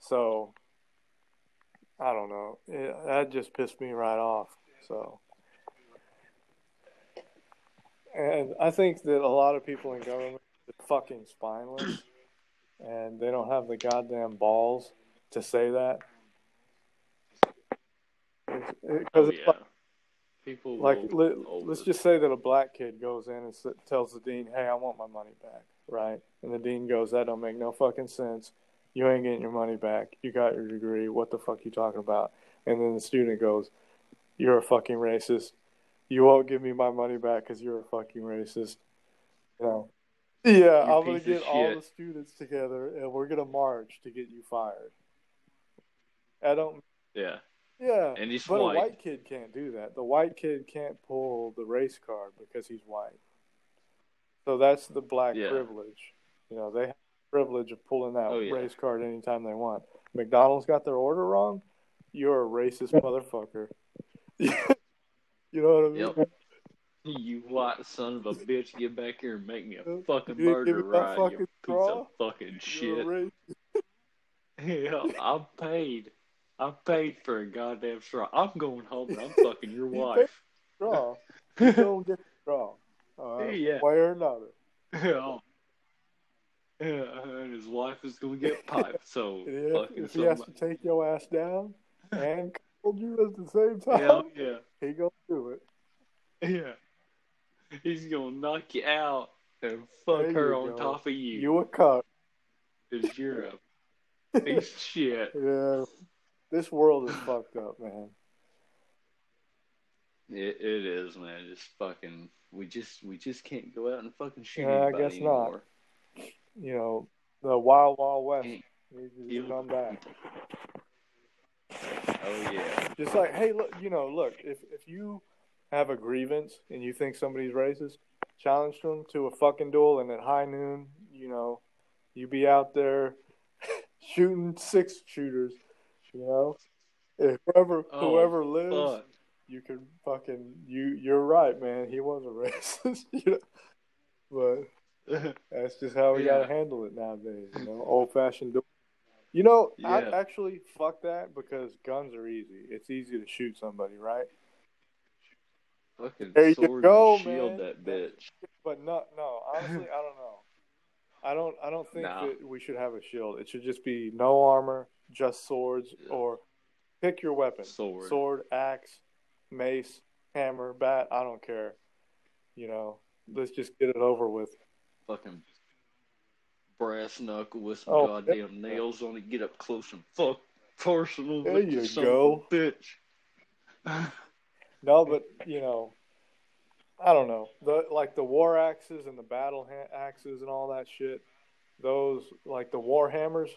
A: So, I don't know. It, that just pissed me right off. So, and I think that a lot of people in government are fucking spineless, and they don't have the goddamn balls to say that. Because
B: Oh, yeah.
A: like,
B: People
A: like let, let's just say that a black kid goes in and s- tells the dean, "Hey, I want my money back," right? And the dean goes, "That don't make no fucking sense. You ain't getting your money back. You got your degree. What the fuck you talking about?" And then the student goes, "You're a fucking racist. You won't give me my money back because you're a fucking racist." You know? Yeah, I'm gonna get all the students together and we're gonna march to get you fired. I don't.
B: yeah.
A: Yeah,
B: And he's
A: but
B: white.
A: a white kid can't do that. The white kid can't pull the race card because he's white. So that's the black
B: Yeah.
A: privilege. You know, they privilege of pulling that
B: Oh, yeah.
A: race card anytime they want. McDonald's got their order wrong. You're a racist motherfucker. <laughs> you know what I mean?
B: Yep. You white son of a bitch, get back here and make me a fucking
A: You didn't give
B: murder
A: me that
B: ride,
A: fucking
B: you piece of fucking shit. Yeah, I'm paid. I'm paid for a goddamn straw. I'm going home and I'm fucking your <laughs>
A: You
B: wife.
A: straw. <laughs> You don't get the straw. All right?
B: Yeah.
A: Way or another.
B: Yeah. Yeah, <laughs> and his wife is gonna get piped, so <laughs>
A: if, if he has to take your ass down <laughs> and hold you at the same time,
B: Hell yeah.
A: he gonna do it.
B: Yeah. He's gonna knock you out and fuck
A: There
B: her on
A: go.
B: top of you.
A: You a cuck.
B: Because you're a piece shit.
A: Yeah. This world is fucked up, man.
B: It, it is, man. Just fucking. We just we just can't go out and fucking shoot
A: Yeah, I guess not. You know, the wild, wild west
B: mm.
A: needs to come back.
B: Oh yeah.
A: Just like, hey, look, you know, look, if if you have a grievance and you think somebody's racist, challenge them to a fucking duel, and at high noon, you know, you be out there <laughs> shooting six shooters. You know, if whoever
B: Oh,
A: whoever lives,
B: Fuck.
A: you can fucking you. You're right, man. He was a <laughs> racist, you know, but <laughs> that's just how we
B: Yeah.
A: gotta handle it nowadays. You know, old fashioned. duel. You know, I actually fuck that because guns are easy. It's easy to shoot somebody, right?
B: Fucking
A: There you
B: sword
A: go,
B: and shield
A: man.
B: that bitch.
A: But no, no. Honestly, I don't know. I don't. I don't think
B: No.
A: that we should have a shield. It should just be no armor, just swords,
B: Yeah.
A: or pick your weapon:
B: Sword.
A: sword, axe, mace, hammer, bat. I don't care. You know, let's just get it over with.
B: Fucking brass knuckle with some
A: Oh,
B: goddamn nails on it. Get up close and fuck personal.
A: There
B: with
A: you go.
B: Bitch.
A: No, but you know, I don't know. The like the war axes and the battle ha- axes and all that shit. Those like the war hammers.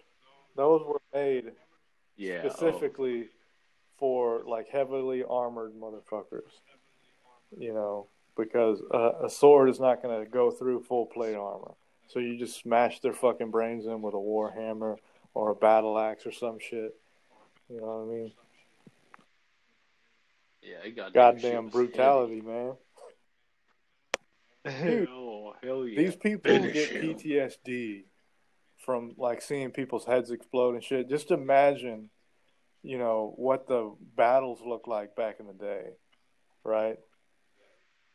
A: Those were made
B: yeah. oh,
A: specifically for like heavily armored motherfuckers. You know, because a, a sword is not going to go through full plate armor. So you just smash their fucking brains in with a war hammer or a battle axe or some shit. You know what I mean?
B: Yeah, it got
A: Goddamn brutality, man. Dude,
B: oh hell yeah!
A: These people
B: Finish
A: get
B: him.
A: PTSD from like seeing people's heads explode and shit. Just imagine, you know, what the battles looked like back in the day, right?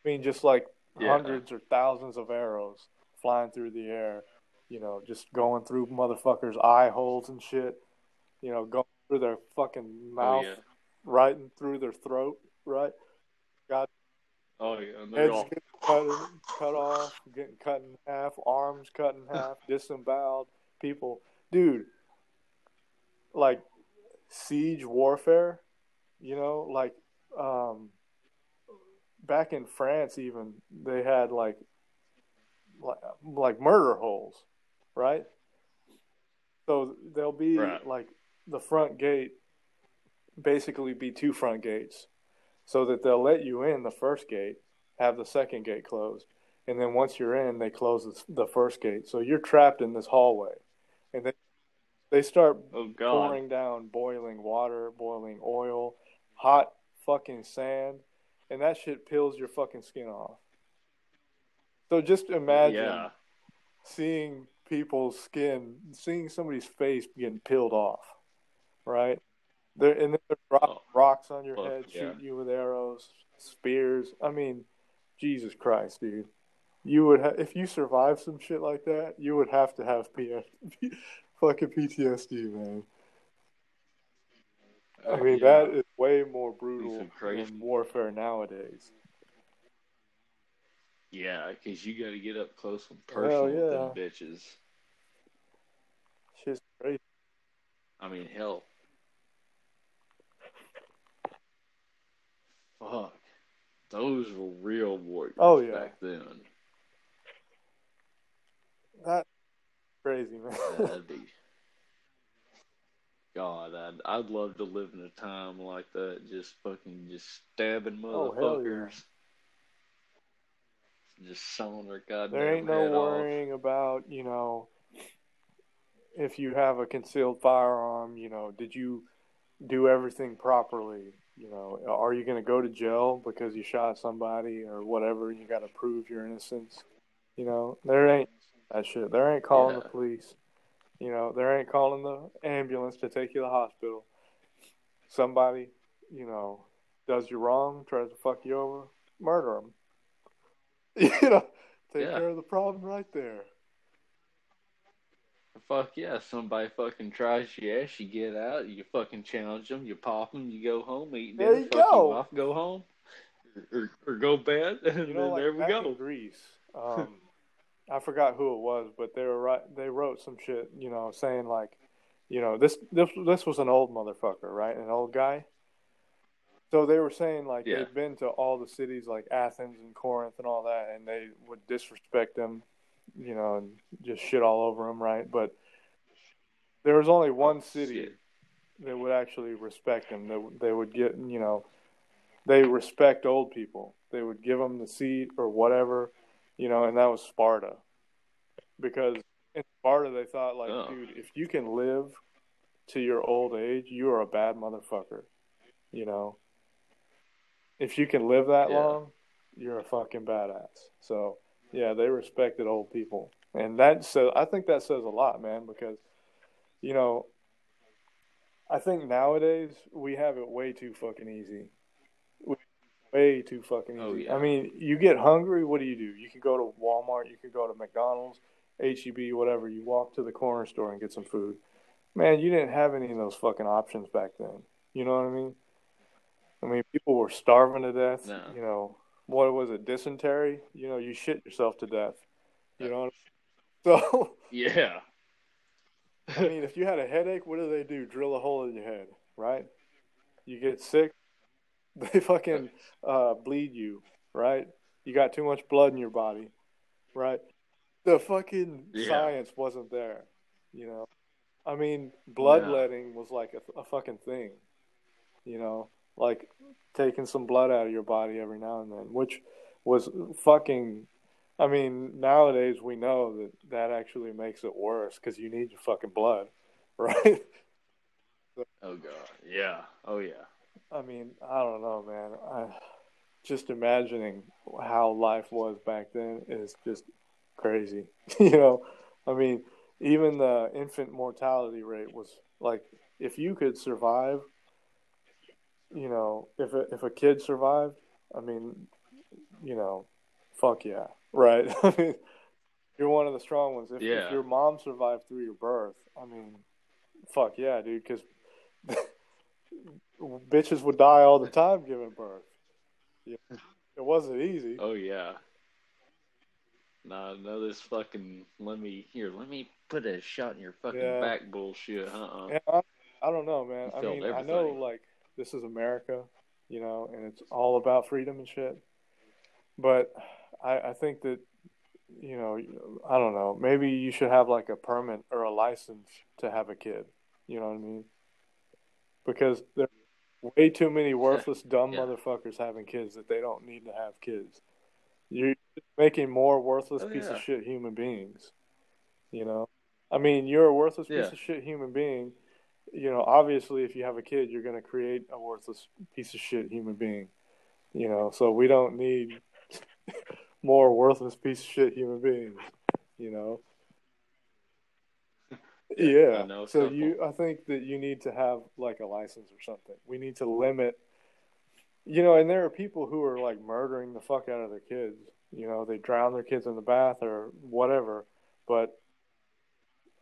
A: I mean, just like
B: Yeah.
A: hundreds or thousands of arrows flying through the air, you know, just going through motherfuckers' eye holes and shit, you know, going through their fucking
B: Oh
A: mouth,
B: yeah.
A: right in through their throat, right? God.
B: Oh yeah. And they're all
A: cut, cut off, getting cut in half, arms cut in half, <laughs> disemboweled. People, dude, like siege warfare, you know, like um, back in France, even they had like like, like murder holes, right? So there'll be
B: Right.
A: like the front gate, basically be two front gates, so that they'll let you in the first gate, have the second gate closed, and then once you're in, they close the, first gate. So you're trapped in this hallway, and they they start
B: oh
A: pouring down boiling water, boiling oil, hot fucking sand, and that shit peels your fucking skin off. So just imagine
B: Yeah.
A: seeing people's skin, seeing somebody's face getting peeled off, right? They're and then they're dropping
B: Oh,
A: rocks on your
B: fuck
A: head,
B: yeah.
A: shooting you with arrows, spears. I mean, Jesus Christ, dude. You would ha- if you survived some shit like that, you would have to have PS- <laughs> fucking PTSD, man. I mean,
B: Yeah.
A: that is way more brutal in warfare nowadays.
B: Yeah, because you got to get up close and personal with
A: yeah.
B: them bitches.
A: Shit's crazy.
B: I mean, hell. Fuck. Those were real warriors
A: Oh, yeah.
B: back then.
A: That crazy, man.
B: That'd be. God, I'd, I'd love to live in a time like that. Just fucking just stabbing
A: Oh, yeah.
B: motherfuckers. Just sawing their goddamn
A: there ain't no
B: head off.
A: worrying about, you know, if you have a concealed firearm, you know, did you do everything properly? You know, are you going to go to jail because you shot somebody or whatever? You got to prove your innocence. You know, there ain't that shit. There ain't calling the police. You know, there ain't calling the ambulance to take you to the hospital. Somebody, you know, does you wrong, tries to fuck you over, murder them. <laughs> You know, take
B: Yeah.
A: care of the problem right there.
B: Fuck yeah, somebody fucking tries your ass, you get out, you fucking challenge them, you pop them, you go home, eat
A: There
B: dinner,
A: you
B: fuck
A: go.
B: you off, go home, or, or go bed, and <laughs>
A: You know,
B: then
A: like
B: there we go.
A: Greece, um, I forgot who it was, but they were right. They wrote some shit, you know, saying like, you know, this this this was an old motherfucker, right? An old guy. So they were saying like
B: Yeah.
A: they'd been to all the cities like Athens and Corinth and all that, and they would disrespect them, you know, and just shit all over them, right? But there was only one city
B: Shit.
A: that would actually respect them. That they would get, you know, they respect old people. They would give them the seat or whatever, you know, and that was Sparta. Because in Sparta, they thought, like,
B: Oh.
A: dude, if you can live to your old age, you are a bad motherfucker, you know. If you can live that
B: Yeah.
A: long, you're a fucking badass. So, yeah, they respected old people. And that so I think that says a lot, man, because you know, I think nowadays we have it way too fucking easy. Way too fucking oh, easy.
B: Oh, yeah.
A: I mean, you get hungry, what do you do? You can go to Walmart, you can go to McDonald's, HEB, whatever. You walk to the corner store and get some food. Man, you didn't have any of those fucking options back then. You know what I mean? I mean, people were starving to death.
B: No.
A: You know, what was it, dysentery? You know, you shit yourself to death. You know what I mean? <laughs> So,
B: Yeah.
A: I mean, if you had a headache, what do they do? Drill a hole in your head, right? You get sick, <laughs> they fucking uh, bleed you, right? You got too much blood in your body, right? The fucking
B: Yeah.
A: science wasn't there, you know. I mean, bloodletting was like a, a fucking thing, you know, like taking some blood out of your body every now and then, which was fucking. I mean, nowadays we know that that actually makes it worse because you need your fucking blood, <laughs> right?
B: oh god. Yeah. Oh yeah.
A: I mean, I don't know, man. I just imagining how life was back then is just crazy. <laughs> you know, I mean, even the infant mortality rate was like if you could survive, you know, if a, if a kid survived, I mean, you know, fuck yeah, <laughs> right? <laughs> I mean, you're one of the strong ones. If,
B: Yeah.
A: if your mom survived through your birth, I mean, fuck yeah, dude, because bitches would die all the time giving birth. Yeah. It wasn't easy.
B: Oh yeah. Nah, no, this fucking let me here. Let me put a shot in your fucking
A: Yeah.
B: back bullshit. Uh uh
A: Yeah, I, I don't know, man.
B: You
A: I mean, I know like this is America, you know, and it's all about freedom and shit. But I, I think that, you know, I don't know. Maybe you should have like a permit or a license to have a kid. You know what I mean? Because there's way too many worthless, <laughs> dumb
B: Yeah.
A: motherfuckers having kids that they don't need to have kids. You're making more worthless
B: Oh,
A: piece of shit human beings. You know, I mean, you're a worthless piece of shit human being. You know, obviously, if you have a kid, you're going to create a worthless piece of shit human being. You know, so we don't need <laughs> more worthless piece of shit human beings. You know, Yeah.
B: I know
A: so you, I think that you need to have like a license or something. We need to limit, you know, and there are people who are like murdering the fuck out of their kids. You know, they drown their kids in the bath or whatever. But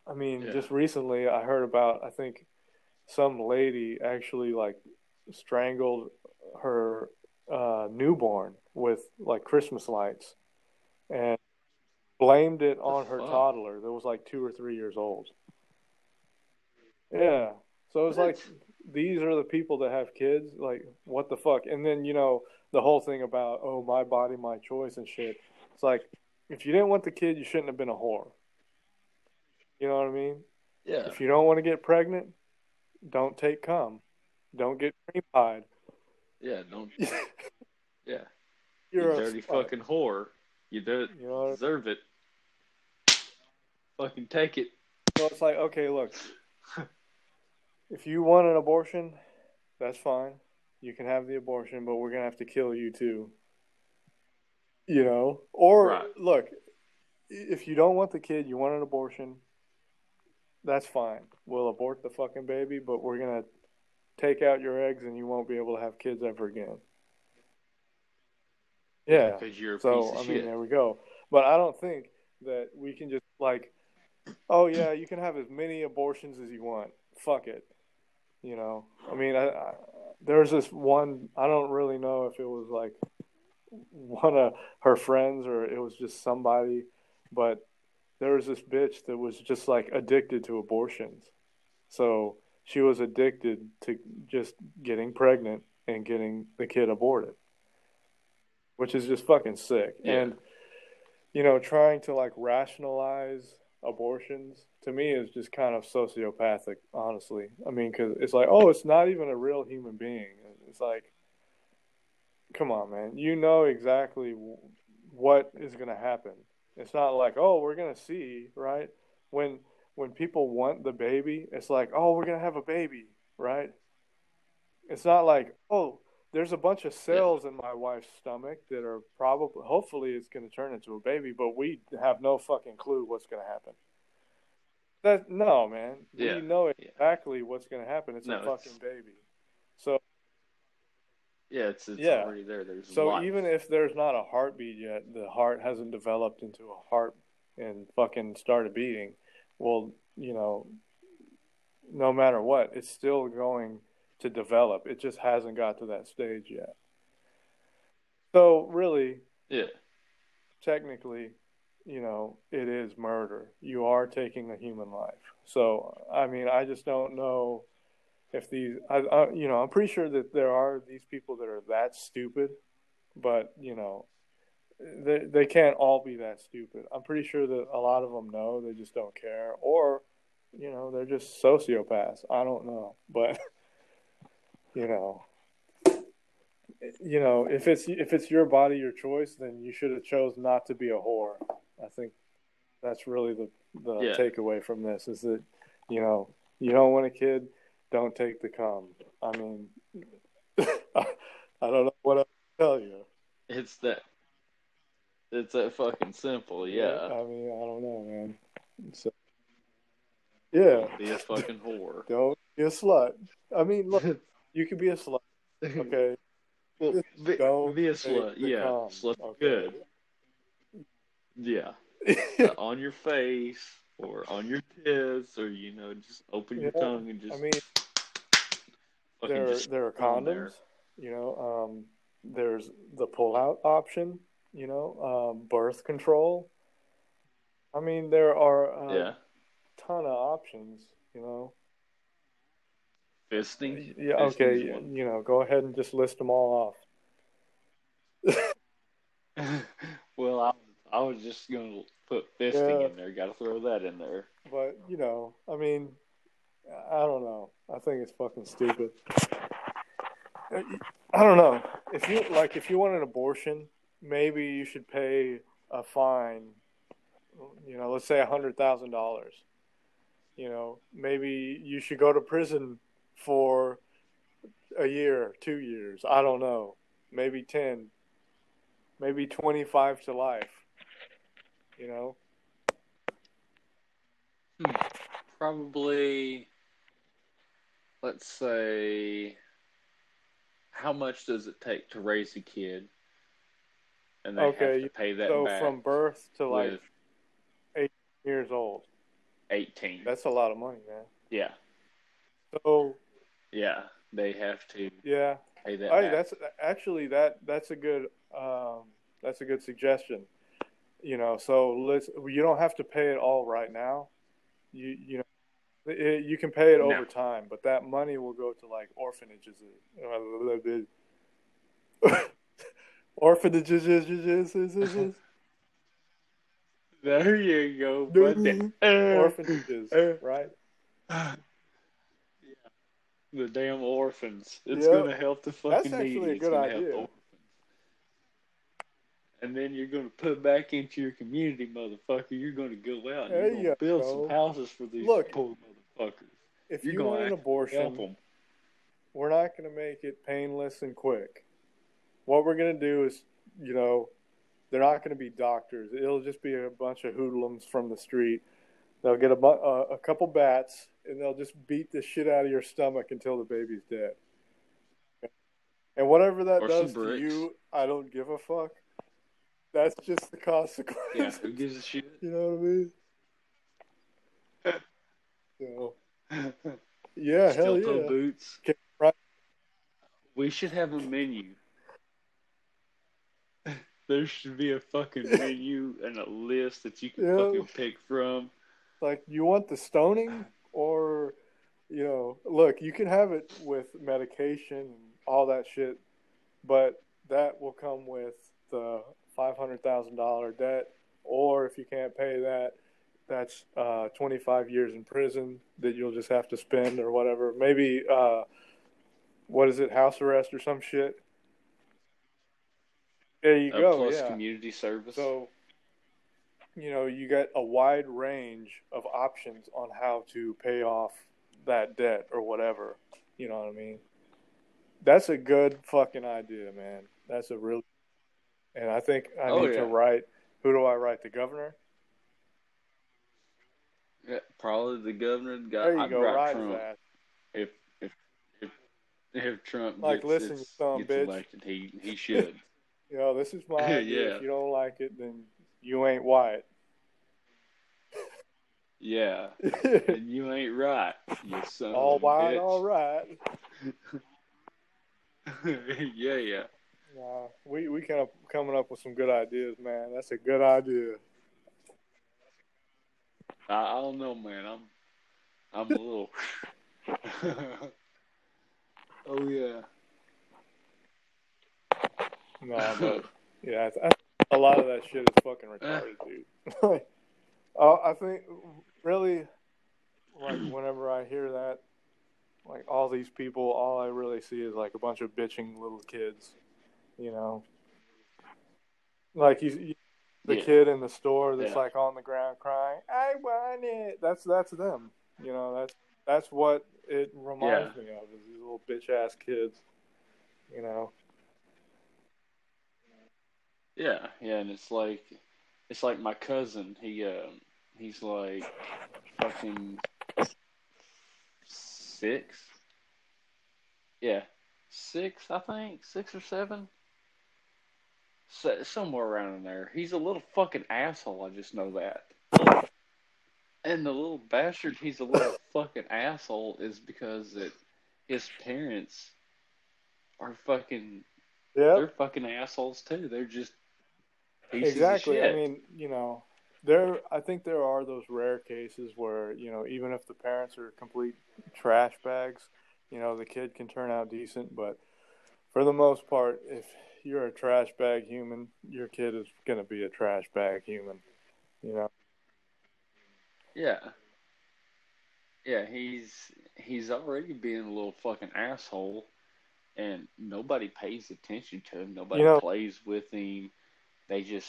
A: I mean,
B: Yeah.
A: just recently I heard about, I think some lady actually like strangled her uh, newborn with like Christmas lights and blamed it on her toddler that was like two or three years old. Yeah. So it's like these are the people that have kids. Like, what the fuck? And then, you know, the whole thing about, oh, my body, my choice and shit. It's like, if you didn't want the kid, you shouldn't have been a whore. You know what I mean?
B: Yeah.
A: If you don't want to get pregnant, don't take cum. Don't get cream pied.
B: Yeah. Don't. <laughs> Yeah.
A: You're
B: you
A: a
B: dirty fucking whore. You do
A: You know what I
B: deserve it. Fucking take it.
A: So it's like, okay, look, <laughs> if you want an abortion, that's fine. You can have the abortion, but we're gonna have to kill you too. You know, or
B: Right.
A: look, if you don't want the kid, you want an abortion. That's fine. We'll abort the fucking baby, but we're gonna take out your eggs, and you won't be able to have kids ever again. Yeah.
B: Because you're a
A: So I
B: shit.
A: mean, there we go. But I don't think that we can just like, oh yeah, you can have as many abortions as you want. Fuck it. You know. I mean, I, I, there's this one. I don't really know if it was like one of her friends or it was just somebody, but there was this bitch that was just like addicted to abortions. So she was addicted to just getting pregnant and getting the kid aborted, which is just fucking sick.
B: Yeah.
A: And you know, trying to like rationalize abortions to me is just kind of sociopathic, honestly. I mean, because it's like, oh, it's not even a real human being. It's like, come on, man. You know exactly what is going to happen. It's not like, oh, we're going to see, right? When when people want the baby, it's like, oh, we're going to have a baby, right? It's not like, oh, there's a bunch of cells in my wife's stomach that are probably, hopefully, it's going to turn into a baby, but we have no fucking clue what's going to happen. That no, man.
B: Yeah.
A: We know
B: Yeah.
A: exactly what's going to happen. It's
B: No,
A: a
B: it's-
A: fucking baby. So
B: Yeah, it's it's
A: Yeah.
B: already there. There's
A: So
B: life.
A: even if there's not a heartbeat yet, the heart hasn't developed into a heart and fucking started beating. Well, you know, no matter what, it's still going to develop. It just hasn't got to that stage yet. So really,
B: yeah,
A: technically, you know, it is murder. You are taking a human life. So I mean, I just don't know if these. I, I you know, I'm pretty sure that there are these people that are that stupid, but you know, they they can't all be that stupid. I'm pretty sure that a lot of them know. They just don't care, or you know, they're just sociopaths. I don't know, but <laughs> you know. You know, if it's if it's your body, your choice, then you should have chose not to be a whore. I think that's really the the
B: Yeah.
A: takeaway from this is that you know you don't want a kid, don't take the cum. I mean, <laughs> I don't know what else to tell you.
B: it's that. It's that fucking simple. Yeah,
A: I mean, I don't know, man. So, yeah,
B: be a fucking whore. <laughs>
A: don't be a slut. I mean, look, <laughs> you could be a slut. <laughs> Okay,
B: well, be, be a slut. Yeah, slut
A: okay?
B: good. Yeah, <laughs> Uh, on your face or on your tits, or you know, just open your
A: Yeah,
B: tongue and just
A: I mean, there
B: just
A: there are condoms.
B: there.
A: You know, um, there's the pull-out option. You know, um, birth control. I mean, there are a
B: yeah,
A: ton of options. You know.
B: Fisting.
A: Yeah. Okay. You know, go ahead and just list them all off. <laughs>
B: well, I, I was just gonna put fisting
A: Yeah.
B: in there. Got to throw that in there.
A: But you know, I mean, I don't know. I think it's fucking stupid. I don't know. If you like, if you want an abortion, maybe you should pay a fine. You know, let's say a hundred thousand dollars. You know, maybe you should go to prison for a year, two years. I don't know. Maybe ten. Maybe twenty-five to life. You know.
B: probably, let's say, how much does it take to raise a kid? And they
A: Okay,
B: have to pay that
A: so
B: back
A: from birth to like
B: with
A: years old,
B: 18.
A: that's a lot of money, man.
B: yeah,
A: So
B: yeah, they have to
A: yeah,
B: pay that
A: Hey, that's actually that that's a good um, that's a good suggestion. You know, so let's you don't have to pay it all right now. You you know it, you can pay it
B: No.
A: over time, but that money will go to like orphanages. <laughs> orphanages.
B: There you go.
A: Orphanages, right? <sighs> <laughs>
B: the damn orphans. It's
A: Yep.
B: gonna help the fucking
A: actually
B: needy.
A: a
B: It's
A: good
B: gonna help
A: idea.
B: And then you're gonna put back into your community, motherfucker. You're gonna go out and you're gonna build some houses for these
A: Look,
B: poor motherfuckers.
A: If
B: You're
A: you
B: gonna
A: want an abortion, we're not going to make it painless and quick. What we're going to do is, you know, they're not going to be doctors. It'll just be a bunch of hoodlums from the street. They'll get a, uh, a couple bats and they'll just beat the shit out of your stomach until the baby's dead. And whatever that
B: Or
A: does to you, I don't give a fuck. That's just the consequence.
B: Yeah, who gives a shit? <laughs>
A: you know what I mean? <laughs> So, yeah, hell
B: Steel toe
A: yeah.
B: boots.
A: Right.
B: We should have a menu. <laughs> There should be a fucking menu and a list that you can
A: Yeah.
B: fucking pick from.
A: Like you want the stoning or you know look you can have it with medication and all that shit but that will come with the $500000 debt or if you can't pay that that's uh, 25 years in prison that you'll just have to spend or whatever. Maybe uh, what is it house arrest or some shit? There you
B: Uh,
A: go
B: plus
A: yeah.
B: community service.
A: so, you know, you get a wide range of options on how to pay off that debt or whatever. You know what I mean? That's a good fucking idea, man. That's a real. And I think I
B: Oh,
A: need
B: yeah.
A: to write. Who do I write? The governor.
B: yeah, probably the governor. The guy,
A: There you
B: I'd
A: go.
B: write Trump
A: ass.
B: if if if if Trump
A: Like,
B: gets,
A: listen,
B: gets,
A: you son of a
B: gets
A: bitch.
B: elected, he he should. <laughs>
A: You know, this is my <laughs> idea.
B: Yeah.
A: If you don't like it, then you ain't white.
B: yeah, <laughs> and you ain't right. You son
A: all
B: of a
A: white,
B: bitch.
A: all right. <laughs>
B: yeah, yeah.
A: Nah, we we kind of coming up with some good ideas, man. That's a good idea.
B: I, I don't know, man. I'm I'm a little. <laughs> oh yeah.
A: No, but yeah, I, I, a lot of that shit is fucking <laughs> retarded, dude. <laughs> uh, I think really, like whenever I hear that, like all these people, all I really see is like a bunch of bitching little kids, you know. Like you the
B: Yeah.
A: kid in the store that's
B: Yeah.
A: like on the ground crying, "I want it." That's that's them, you know. That's that's what it reminds me of is these little bitch ass kids, you know.
B: Yeah, yeah, and it's like it's like my cousin. He um he's like fucking six. Yeah, six, I think, six or seven. So, somewhere around in there. He's a little fucking asshole. I just know that. And the little bastard, he's a little <laughs> fucking asshole, is because that his parents are fucking
A: Yeah,
B: they're fucking assholes too. They're just
A: exactly. I mean, you know, there. I think there are those rare cases where you know, even if the parents are complete trash bags, you know, the kid can turn out decent. But for the most part, if you're a trash bag human, your kid is going to be a trash bag human. You know.
B: yeah, yeah. He's he's already being a little fucking asshole, and nobody pays attention to him. Nobody
A: You know-
B: plays with him. They just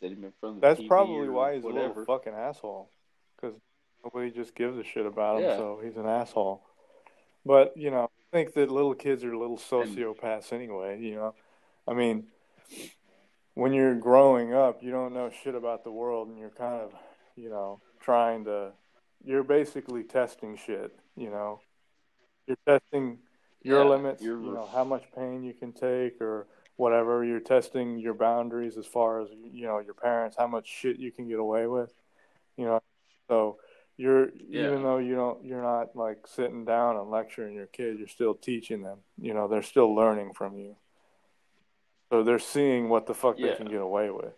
B: sit him in front of the
A: That's
B: TV
A: probably why he's a little fucking asshole. Because nobody just gives a shit about him,
B: Yeah.
A: so he's an asshole. But you know, I think that little kids are little sociopaths anyway. You know, I mean, when you're growing up, you don't know shit about the world, and you're kind of, you know, trying to you're basically testing shit. You know, you're testing your
B: Yeah,
A: limits.
B: you're-
A: You know how much pain you can take or whatever. You're testing your boundaries as far as you know your parents, how much shit you can get away with. You know, so you're
B: Yeah.
A: even though you don't, you're not like sitting down and lecturing your kid. You're still teaching them. You know, they're still learning from you. So they're seeing what the fuck they can get away with.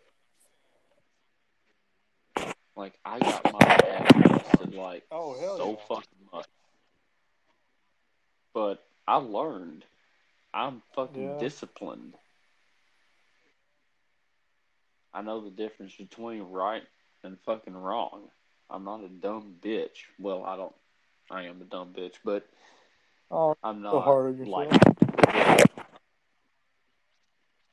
B: Like I got my ass busted like
A: Oh, hell
B: so
A: yeah.
B: fucking much. But I learned. I'm fucking
A: Yeah.
B: disciplined. I know the difference between right and fucking wrong. I'm not a dumb bitch. Well, I don't. I am a dumb bitch, but
A: Oh,
B: I'm not
A: hard on
B: like. <laughs>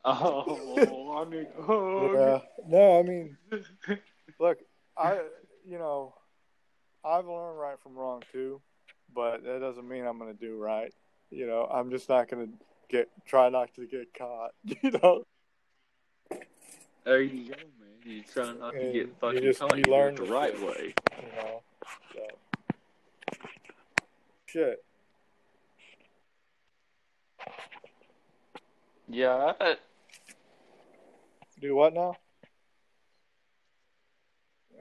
B: Oh, I a hug. <laughs>
A: Yeah. No, I mean, look, I, you know, I've learned right from wrong too, but that doesn't mean I'm going to do right. You know, I'm just not going to get try not to get caught. <laughs> You know,
B: There you go, man. You try not to get
A: you
B: fucking
A: just-
B: caught.
A: you
B: You
A: learn
B: the right
A: shit.
B: way.
A: you know. So, shit.
B: Yeah, I,
A: Do what now?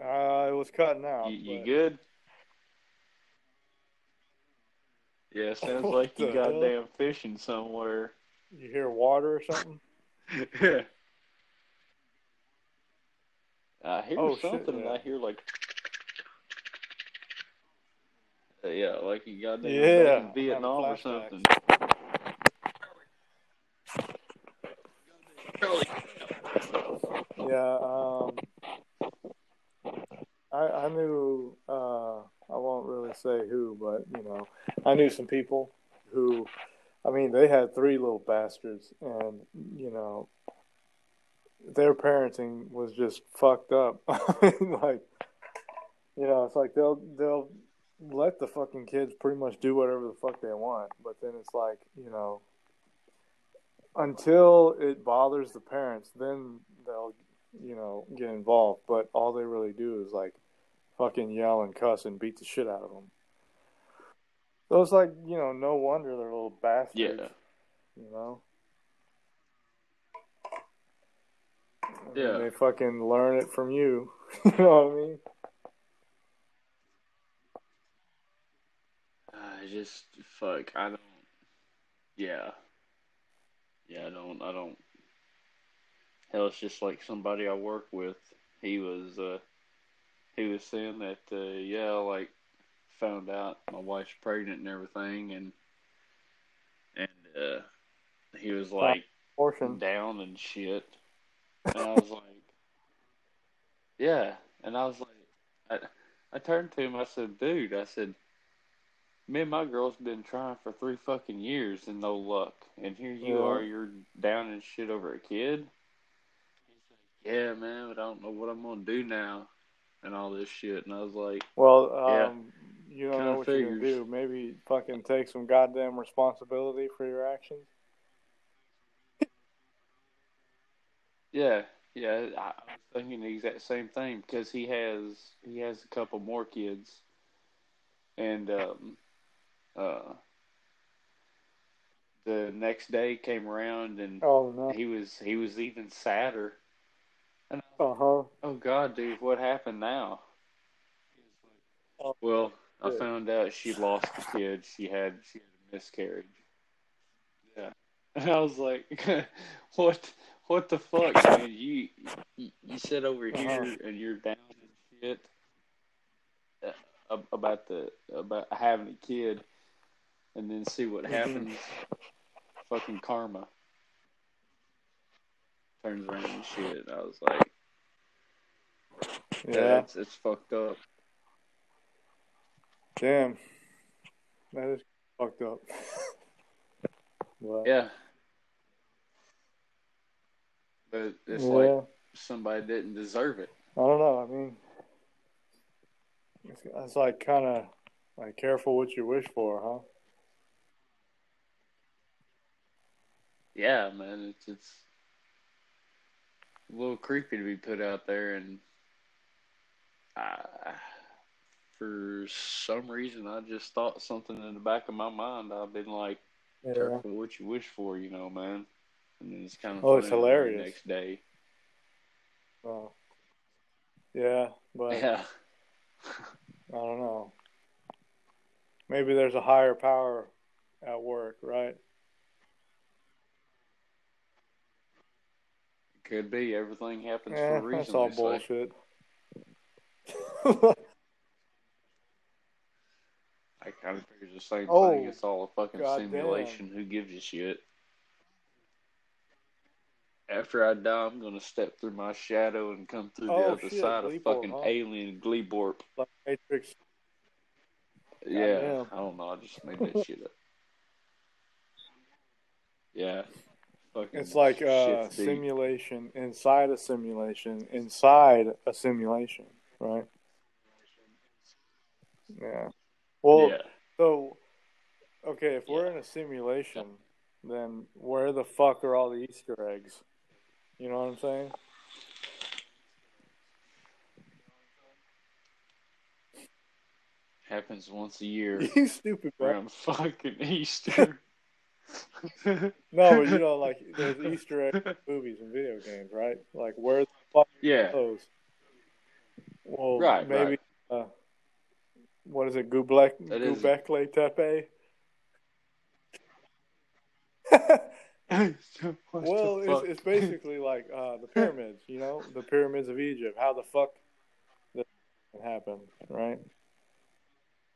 A: Uh, it was cutting out.
B: you, you
A: but-
B: good? Yeah, sounds <laughs> like you
A: the hell?
B: goddamn fishing somewhere.
A: You hear water or something? <laughs>
B: I hear
A: Oh, shit,
B: something, and
A: yeah.
B: I hear like, Uh, yeah, like you goddamn
A: Yeah,
B: in Vietnam or something.
A: Yeah, um, I I knew uh, I won't really say who, but you know, I knew some people who, I mean, they had three little bastards, and you know, their parenting was just fucked up. <laughs> Like, you know, it's like they'll they'll let the fucking kids pretty much do whatever the fuck they want, but then it's like, you know, until it bothers the parents, then they'll, you know, get involved. But all they really do is like fucking yell and cuss and beat the shit out of them. So it's like, you know, no wonder they're little bastards.
B: Yeah.
A: You know? And
B: Yeah.
A: They fucking learn it from you. <laughs> you know what I mean?
B: I just fuck. I don't. Yeah. Yeah, I don't. I don't. Hell, it's just like somebody I work with. He was. uh He was saying that. uh Yeah, like found out my wife's pregnant and everything, and and uh he was like
A: Portion.
B: down and shit. And I was like, yeah. And I was like, I, I turned to him. I said, dude, I said, me and my girl's been trying for three fucking years and no luck. And here you
A: Yeah.
B: are, you're down and shit over a kid. He's like, yeah, man, but I don't know what I'm gonna do now, and all this shit. And I was like,
A: Well,
B: Yeah.
A: um, you don't know what you're gonna do. Maybe fucking take some goddamn responsibility for your actions.
B: Yeah, yeah. I, was thinking the exact same thing because he has he has a couple more kids, and um, uh, the next day came around and
A: Oh no.
B: he was he was even sadder.
A: Uh huh.
B: oh God, dude, what happened now?
A: Oh,
B: Well, I found out she lost the kid. She had she had a miscarriage. Yeah, <laughs> and I was like, <laughs> what what the fuck, man? You you, you sit over
A: Uh-huh.
B: here and you're down and shit uh, about the about having a kid, and then see what happens. <laughs> Fucking karma turns around and shit. And I was like, yeah,
A: Yeah.
B: it's, it's fucked up.
A: Damn. That is fucked up. <laughs> But,
B: Yeah. But it's
A: yeah.
B: like somebody didn't deserve it.
A: I don't know. I mean, it's, it's like kind of like careful what you wish for, huh?
B: Yeah, man, it's it's a little creepy to be put out there, and uh, for some reason, I just thought something in the back of my mind. I've been like,
A: Yeah.
B: careful what you wish for, you know, man. And then it's kind of
A: Oh, it's hilarious.
B: next day.
A: Oh. Yeah, but <laughs>
B: Yeah.
A: I don't know. Maybe there's a higher power at work, right?
B: Could be. Everything happens for
A: Eh,
B: a reason.
A: that's all bullshit. <laughs>
B: I kind of figure the same
A: Oh,
B: thing. It's all a fucking
A: goddamn.
B: simulation. Who gives a shit? After I die, I'm gonna step through my shadow and come through the
A: Oh,
B: other
A: shit,
B: side
A: Gleeborp,
B: of fucking
A: huh?
B: alien Gleeborp.
A: like Matrix.
B: Yeah,
A: Goddamn.
B: I don't know. I just made that shit up. <laughs> Yeah, fucking.
A: It's like uh,
B: a deep.
A: simulation inside a simulation inside a simulation, right? Yeah. Well,
B: yeah,
A: so okay, if we're in a simulation, then where the fuck are all the Easter eggs? You know what I'm saying?
B: happens once a year <laughs>
A: you stupid man.
B: around fucking Easter. <laughs> <laughs>
A: No, but you know, like there's Easter eggs movies and video games, right? Like where the fuck
B: yeah,
A: are those? Well,
B: Right,
A: maybe. Uh, what is it? Gublek, Göbekli Tepe. <laughs>
B: What
A: well, it's, it's basically like uh, the pyramids. You know, the pyramids of Egypt. How the fuck that happened, right?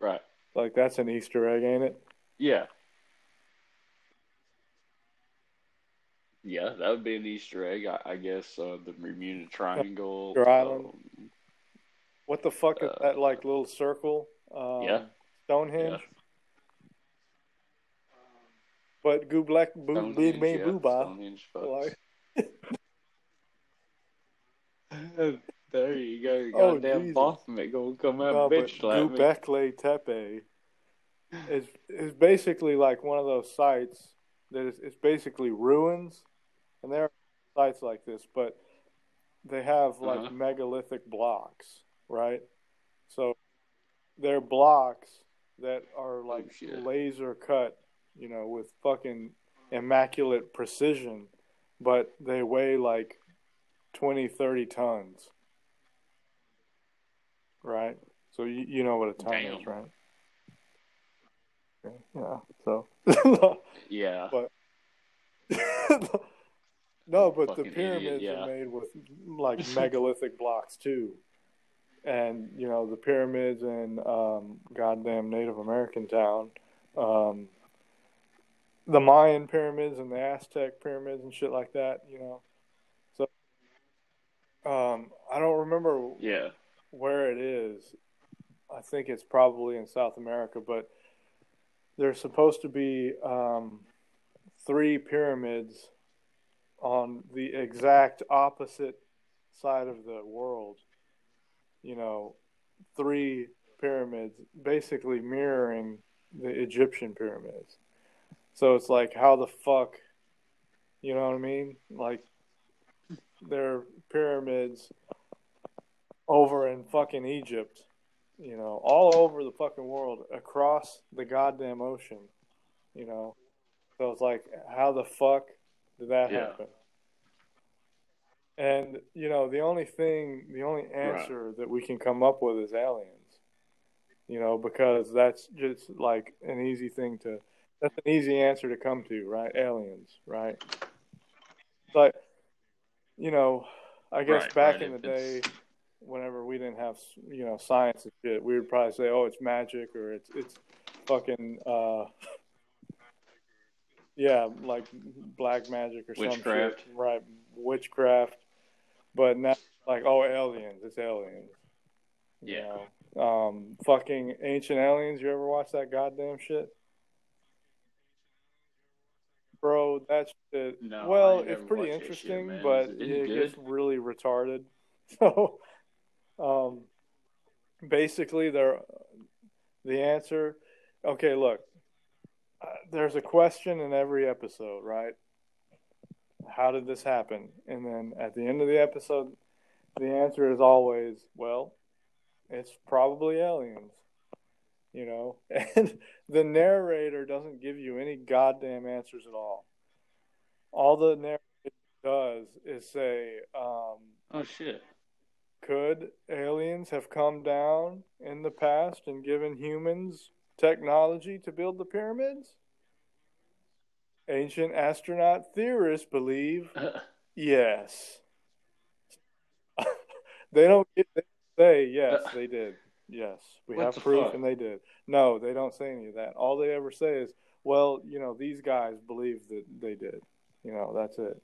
B: right.
A: Like that's an Easter egg, ain't it?
B: Yeah. Yeah, that would be an Easter egg, I, I guess. Uh, the Bermuda Triangle. <laughs>
A: Easter Island.
B: um,
A: What the fuck is
B: Uh,
A: that? Like little circle? Um,
B: Yeah.
A: Stonehenge.
B: Yeah.
A: But Gublek, Boo,
B: Stonehenge,
A: Big Me
B: yeah,
A: Booba.
B: Stonehenge fucks.
A: Like, <laughs> <laughs>
B: there you go. Your
A: Oh,
B: goddamn
A: Jesus.
B: Baphomet gonna come out
A: no,
B: bitch slap me.
A: Göbekli Tepe is is basically like one of those sites that is it's basically ruins, and there are sites like this, but they have like
B: Uh-huh.
A: megalithic blocks, right? So they're blocks that are like
B: Oh,
A: laser cut, you know, with fucking immaculate precision, but they weigh like 20, 30 tons. Right? So you, you know what a ton
B: Damn.
A: is, right? Yeah. So <laughs>
B: Yeah.
A: but <laughs> no, but the
B: Fucking idiot,
A: pyramids
B: yeah.
A: are made with like <laughs> megalithic blocks too, and you know the pyramids in um, goddamn Native American town, um, the Mayan pyramids and the Aztec pyramids and shit like that. You know, so um, I don't remember
B: Yeah.
A: where it is. I think it's probably in South America, but there's supposed to be um, three pyramids on the exact opposite side of the world. You know, three pyramids basically mirroring the Egyptian pyramids. So it's like, how the fuck, you know what I mean? Like, they're pyramids over in fucking Egypt, you know, all over the fucking world, across the goddamn ocean, you know. So it's like, how the fuck did that
B: Yeah.
A: happen? And you know, the only thing, the only answer that we can come up with is aliens. You know, because that's just like an easy thing to. That's an easy answer to come to, right? Aliens, right? But you know, I guess
B: Right,
A: back
B: right,
A: in the
B: if
A: day, whenever we didn't have you know science and shit, we would probably say, "Oh, it's magic," or "It's it's fucking uh, <laughs> yeah, like black magic or some
B: Witchcraft.
A: shit, right? Witchcraft." But now, like, oh, aliens, it's aliens. You
B: Yeah.
A: know? Um, fucking ancient aliens. You ever watch that goddamn shit? Bro, that's shit.
B: No,
A: well, it's pretty
B: watched that shit,
A: interesting, but
B: it- is
A: it
B: it
A: gets really retarded. <laughs> So, um, basically, they're the answer. Okay, look, uh, there's a question in every episode, right? How did this happen? And then at the end of the episode, the answer is always, well, it's probably aliens. You know, <laughs> and the narrator doesn't give you any goddamn answers at all. All the narrator does is say, um,
B: Oh shit.
A: could aliens have come down in the past and given humans technology to build the pyramids? Ancient astronaut theorists believe <laughs> yes. <laughs> they don't get, they say yes, they did. Yes, we
B: What
A: have proof,
B: fuck?
A: and they did. No, they don't say any of that. All they ever say is, "Well, you know, these guys believe that they did." You know, that's it.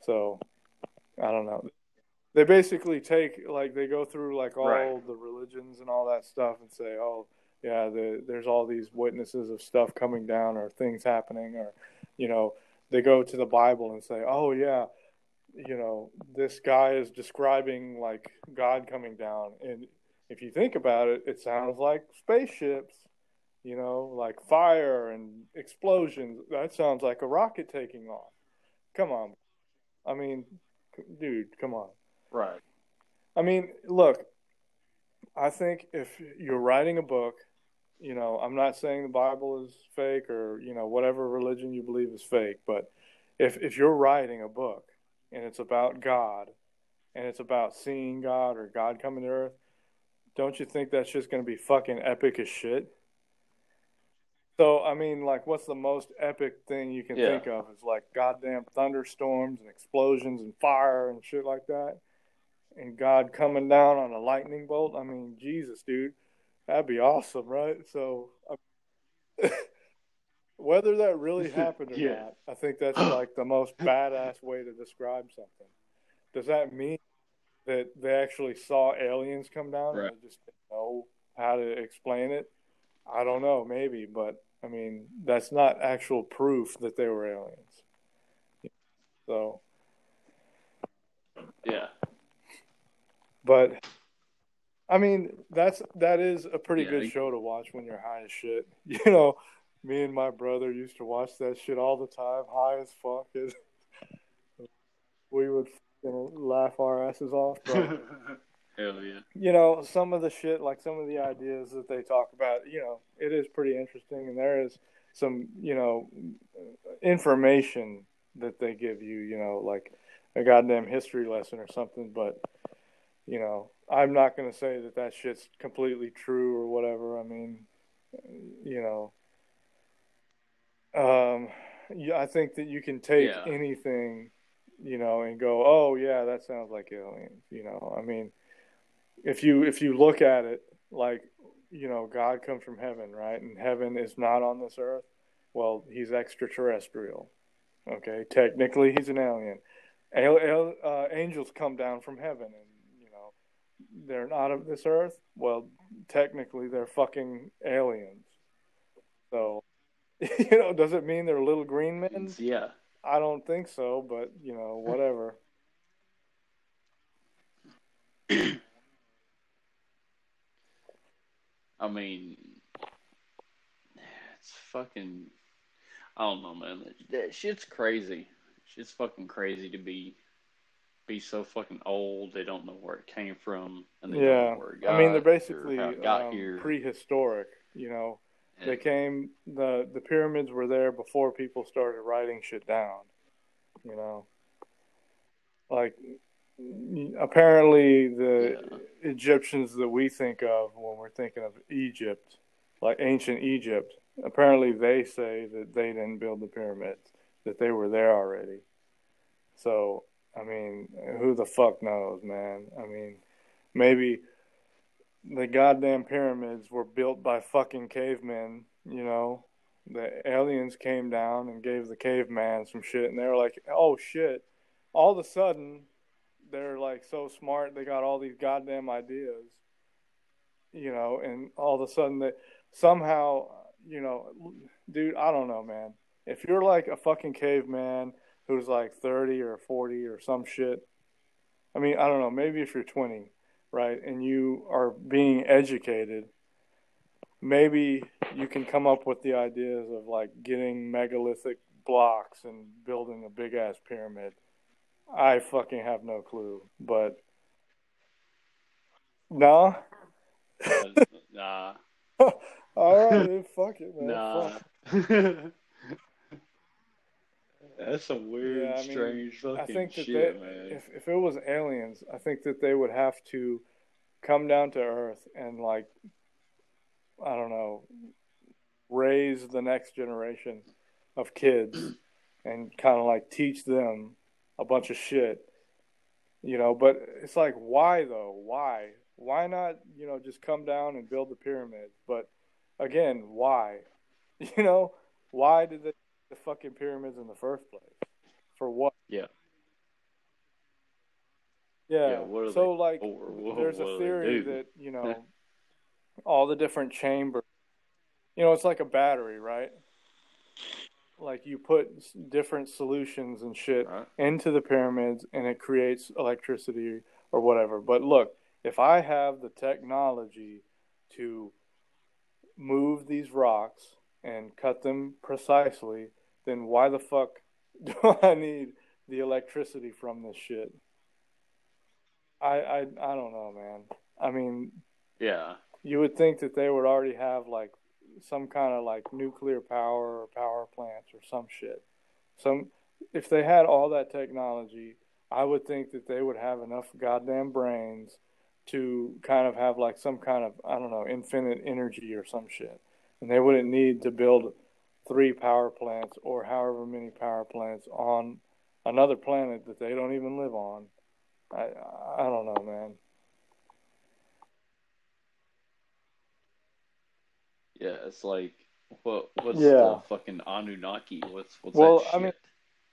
A: So, I don't know. They basically take like they go through like all
B: Right.
A: the religions and all that stuff and say, "Oh, yeah, the, there's all these witnesses of stuff coming down or things happening," or you know, they go to the Bible and say, "Oh, yeah." You know, this guy is describing like God coming down, and if you think about it, it sounds like spaceships, you know, like fire and explosions. That sounds like a rocket taking off. Come on. I mean, dude, come on.
B: Right.
A: I mean, look, I think if you're writing a book, you know, I'm not saying the Bible is fake or, you know, whatever religion you believe is fake, but if if you're writing a book and it's about God and it's about seeing God or God coming to earth, don't you think that's just going to be fucking epic as shit? So, I mean, like, what's the most epic thing you can
B: Yeah.
A: think of? Is like goddamn thunderstorms and explosions and fire and shit like that. And God coming down on a lightning bolt. I mean, Jesus, dude, that'd be awesome, right? So, uh, <laughs> whether that really <laughs> happened or
B: Yeah.
A: not, I think that's like the most badass way to describe something. Does that mean that they actually saw aliens come down
B: Right.
A: and just didn't know how to explain it? I don't know, maybe, but I mean, that's not actual proof that they were aliens. So,
B: Yeah.
A: but I mean, that's that is a pretty
B: Yeah,
A: good
B: you-
A: show to watch when you're high as shit. <laughs> You know, me and my brother used to watch that shit all the time, high as fuck. <laughs> we would fucking laugh our asses off, but <laughs>
B: Hell yeah.
A: you know, some of the shit, like some of the ideas that they talk about, you know, it is pretty interesting, and there is some, you know, information that they give you, you know, like a goddamn history lesson or something. But, you know, I'm not going to say that that shit's completely true or whatever. I mean, you know, um, I think that you can take
B: Yeah.
A: anything, you know, and go, oh yeah, that sounds like aliens. You know, I mean, if you if you look at it like, you know, God comes from heaven, right, and heaven is not on this earth. Well, he's extraterrestrial. Okay, technically he's an alien. Al- al- uh, angels come down from heaven, and you know, they're not of this earth. Well, technically they're fucking aliens. So, <laughs> you know, does it mean they're little green men?
B: Yeah.
A: I don't think so, but you know, <laughs> whatever.
B: I mean, it's fucking. I don't know, man. That, that shit's crazy. Shit's fucking crazy to be be so fucking old. They don't know where it came from, and they don't know where it got.
A: I mean they're basically
B: got
A: um,
B: here.
A: prehistoric. You know, they came the the pyramids were there before people started writing shit down. You know, like apparently the Egyptians that we think of when we're thinking of Egypt, like ancient Egypt, apparently they say that they didn't build the pyramids, that they were there already. So, I mean, who the fuck knows, man? I mean, maybe the goddamn pyramids were built by fucking cavemen, you know? The aliens came down and gave the caveman some shit, and they were like, oh shit. All of a sudden, they're like so smart, they got all these goddamn ideas, you know, and all of a sudden, that somehow, you know, dude, I don't know, man. If you're like a fucking caveman who's like 30 or 40 or some shit, I mean, I don't know, maybe if you're 20, right, and you are being educated, maybe you can come up with the ideas of like getting megalithic blocks and building a big ass pyramid. I fucking have no clue, but no,
B: nah. <laughs>
A: All right, then fuck it, man.
B: Nah. <laughs> That's some weird,
A: Yeah, I mean,
B: strange fucking
A: I think that
B: shit,
A: they,
B: man.
A: if if it was aliens, I think that they would have to come down to Earth and like, I don't know, raise the next generation of kids <clears throat> and kind of like teach them a bunch of shit, you know. But it's like, why though? Why? Why not? You know, just come down and build the pyramids. But again, why? <laughs> You know, why did they the fucking pyramids in the first place? For what?
B: Yeah.
A: Yeah.
B: Yeah,
A: so like, <laughs> there's a theory that you know, <laughs> all the different chambers. You know, it's like a battery, right? Like you put different solutions and shit
B: Right.
A: into the pyramids, and it creates electricity or whatever. But look, if I have the technology to move these rocks and cut them precisely, then why the fuck <laughs> do I need the electricity from this shit? I I I don't know, man. I mean,
B: Yeah.
A: you would think that they would already have like some kind of like nuclear power or power plants or some shit. Some if they had all that technology, I would think that they would have enough goddamn brains to kind of have like some kind of I don't know, infinite energy or some shit. And they wouldn't need to build three power plants or however many power plants on another planet that they don't even live on. I I don't know, man.
B: Yeah, it's like what what's
A: Yeah.
B: the fucking Anunnaki? What's what's
A: Well,
B: that
A: I mean.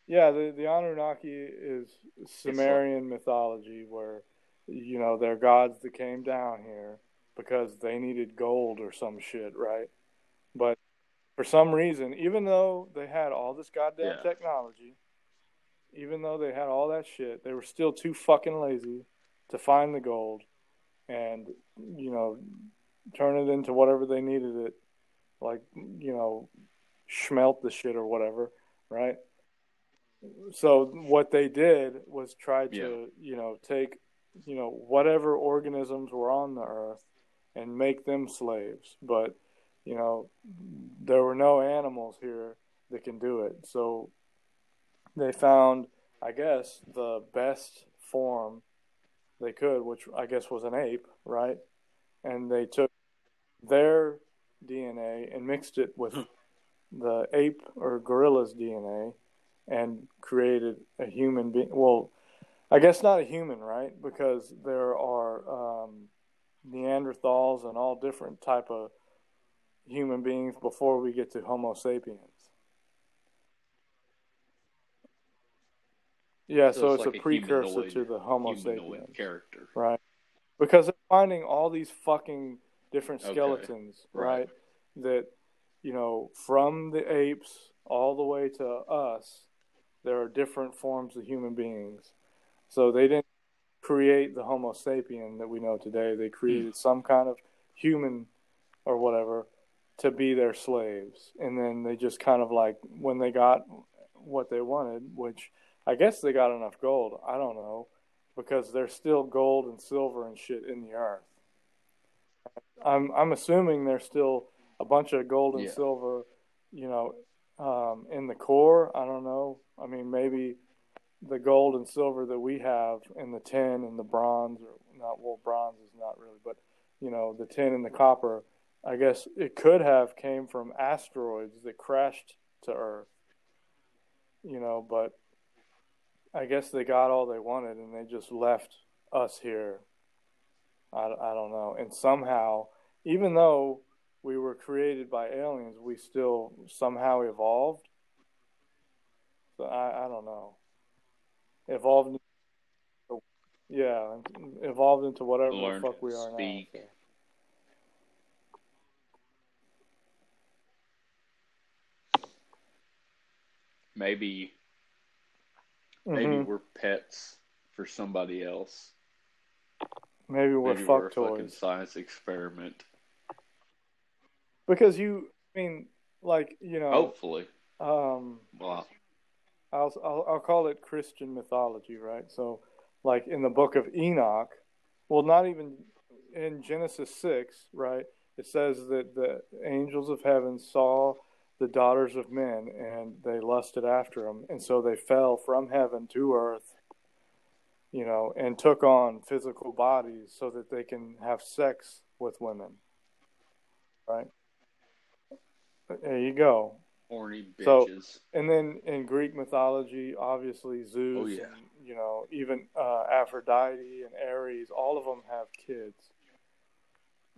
A: Yeah, the the Anunnaki is Sumerian mythology where you know they're gods that came down here because they needed gold or some shit, right? But for some reason, even though they had all this goddamn
B: Yeah.
A: technology, even though they had all that shit, they were still too fucking lazy to find the gold and you know turn it into whatever they needed it, like you know, smelt the shit or whatever, right? So what they did was try to, you know, take, you know, whatever organisms were on the earth and make them slaves. But, you know, there were no animals here that can do it. So they found, I guess, the best form they could, which I guess was an ape, right? And they took their DNA and mixed it with the ape or gorilla's DNA and created a human being. Well, I guess not a human, right? Because there are um, Neanderthals and all different type of human beings before we get to Homo sapiens. Yeah, so, it's,
B: like
A: a precursor
B: humanoid-
A: to the Homo sapiens,
B: character.
A: right? Because they're finding all these fucking different
B: Okay.
A: skeletons,
B: Right.
A: right? That you know, from the apes all the way to us, there are different forms of human beings. So they didn't create the Homo sapien that we know today. They created hmm. some kind of human or whatever to be their slaves. And then they just kind of like, when they got what they wanted, which I guess they got enough gold, I don't know, because there's still gold and silver and shit in the earth. I'm I'm assuming there's still a bunch of gold and
B: Yeah.
A: silver, you know, um, in the core. I don't know. I mean, maybe the gold and silver that we have in the tin and the bronze, or not, well, bronze is not really, but you know, the tin and the copper. I guess it could have came from asteroids that crashed to Earth. You know, but I guess they got all they wanted and they just left us here. I, I don't know. And somehow, even though we were created by aliens, we still somehow evolved. So I, I don't know. Evolved. Yeah, evolved into whatever
B: Learned
A: the fuck we are
B: speak.
A: now.
B: Maybe
A: so.
B: maybe we're pets for somebody else.
A: maybe we're
B: maybe
A: fuck
B: we're a fucking science experiment.
A: Because you, I mean, like you know,
B: Hopefully.
A: um,
B: Well,
A: I'll, I'll I'll call it Christian mythology, right? So, like in the book of Enoch, well, not even in Genesis six, right? It says that the angels of heaven saw the daughters of men, and they lusted after them, and so they fell from heaven to earth, you know, and took on physical bodies so that they can have sex with women, right? There you go.
B: Horny bitches.
A: So- And then in Greek mythology, obviously Zeus,
B: Oh, yeah.
A: and, you know, even uh, Aphrodite and Ares, all of them have kids.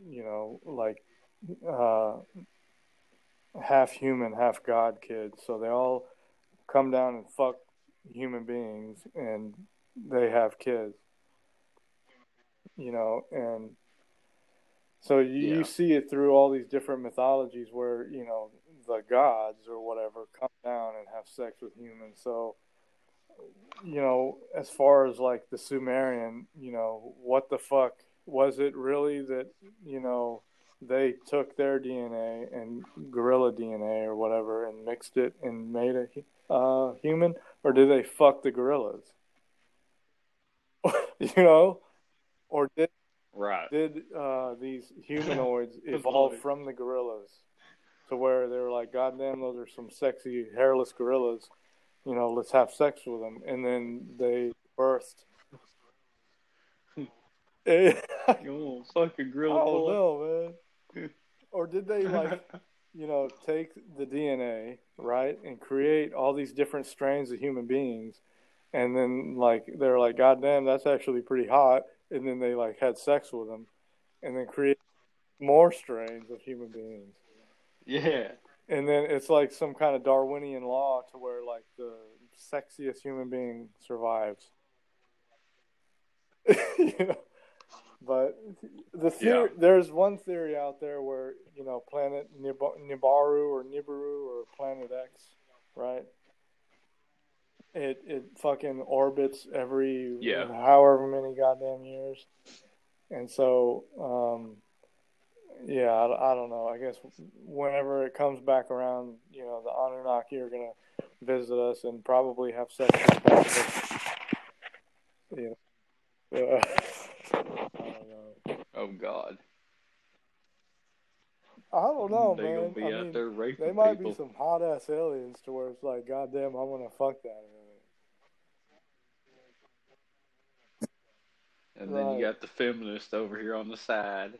A: You know, like uh, half human, half god kids. So they all come down and fuck human beings, and they have kids. You know, and so you,
B: Yeah.
A: you see it through all these different mythologies where you know the gods or whatever come down and have sex with humans. So you know, as far as like the Sumerian, you know, what the fuck was it really that you know they took their DNA and gorilla DNA or whatever and mixed it and made a uh, human, or did they fuck the gorillas? <laughs> you know, or did
B: Right.
A: did uh, these humanoids <laughs> evolve from the gorillas to where they were like, God damn, those are some sexy hairless gorillas. You know, let's have sex with them. And then they birthed. <laughs> I
B: Oh, fucking boy.
A: know, man. <laughs> Or did they like, <laughs> you know, take the DNA, right, and create all these different strains of human beings, and then like they're like, God damn, that's actually pretty hot, and then they like had sex with them, and then create more strains of human beings,
B: yeah.
A: and then it's like some kind of Darwinian law to where like the sexiest human being survives. <laughs> you know? But the theory,
B: Yeah.
A: there's one theory out there where you know planet Nib- Nibiru or Nibiru or Planet X, right? It it fucking orbits every
B: Yeah.
A: however many goddamn years, and so um, yeah, I, I don't know. I guess whenever it comes back around, you know, the Anunnaki are gonna visit us and probably have sex with us. You know, uh, I don't know.
B: Oh God.
A: I don't know,
B: they
A: man.
B: gonna be
A: I
B: out
A: mean,
B: there raping
A: they might
B: people.
A: be some hot ass aliens to where it's like, goddamn, I want to fuck that.
B: And then
A: Right.
B: you got the feminist over here on the side.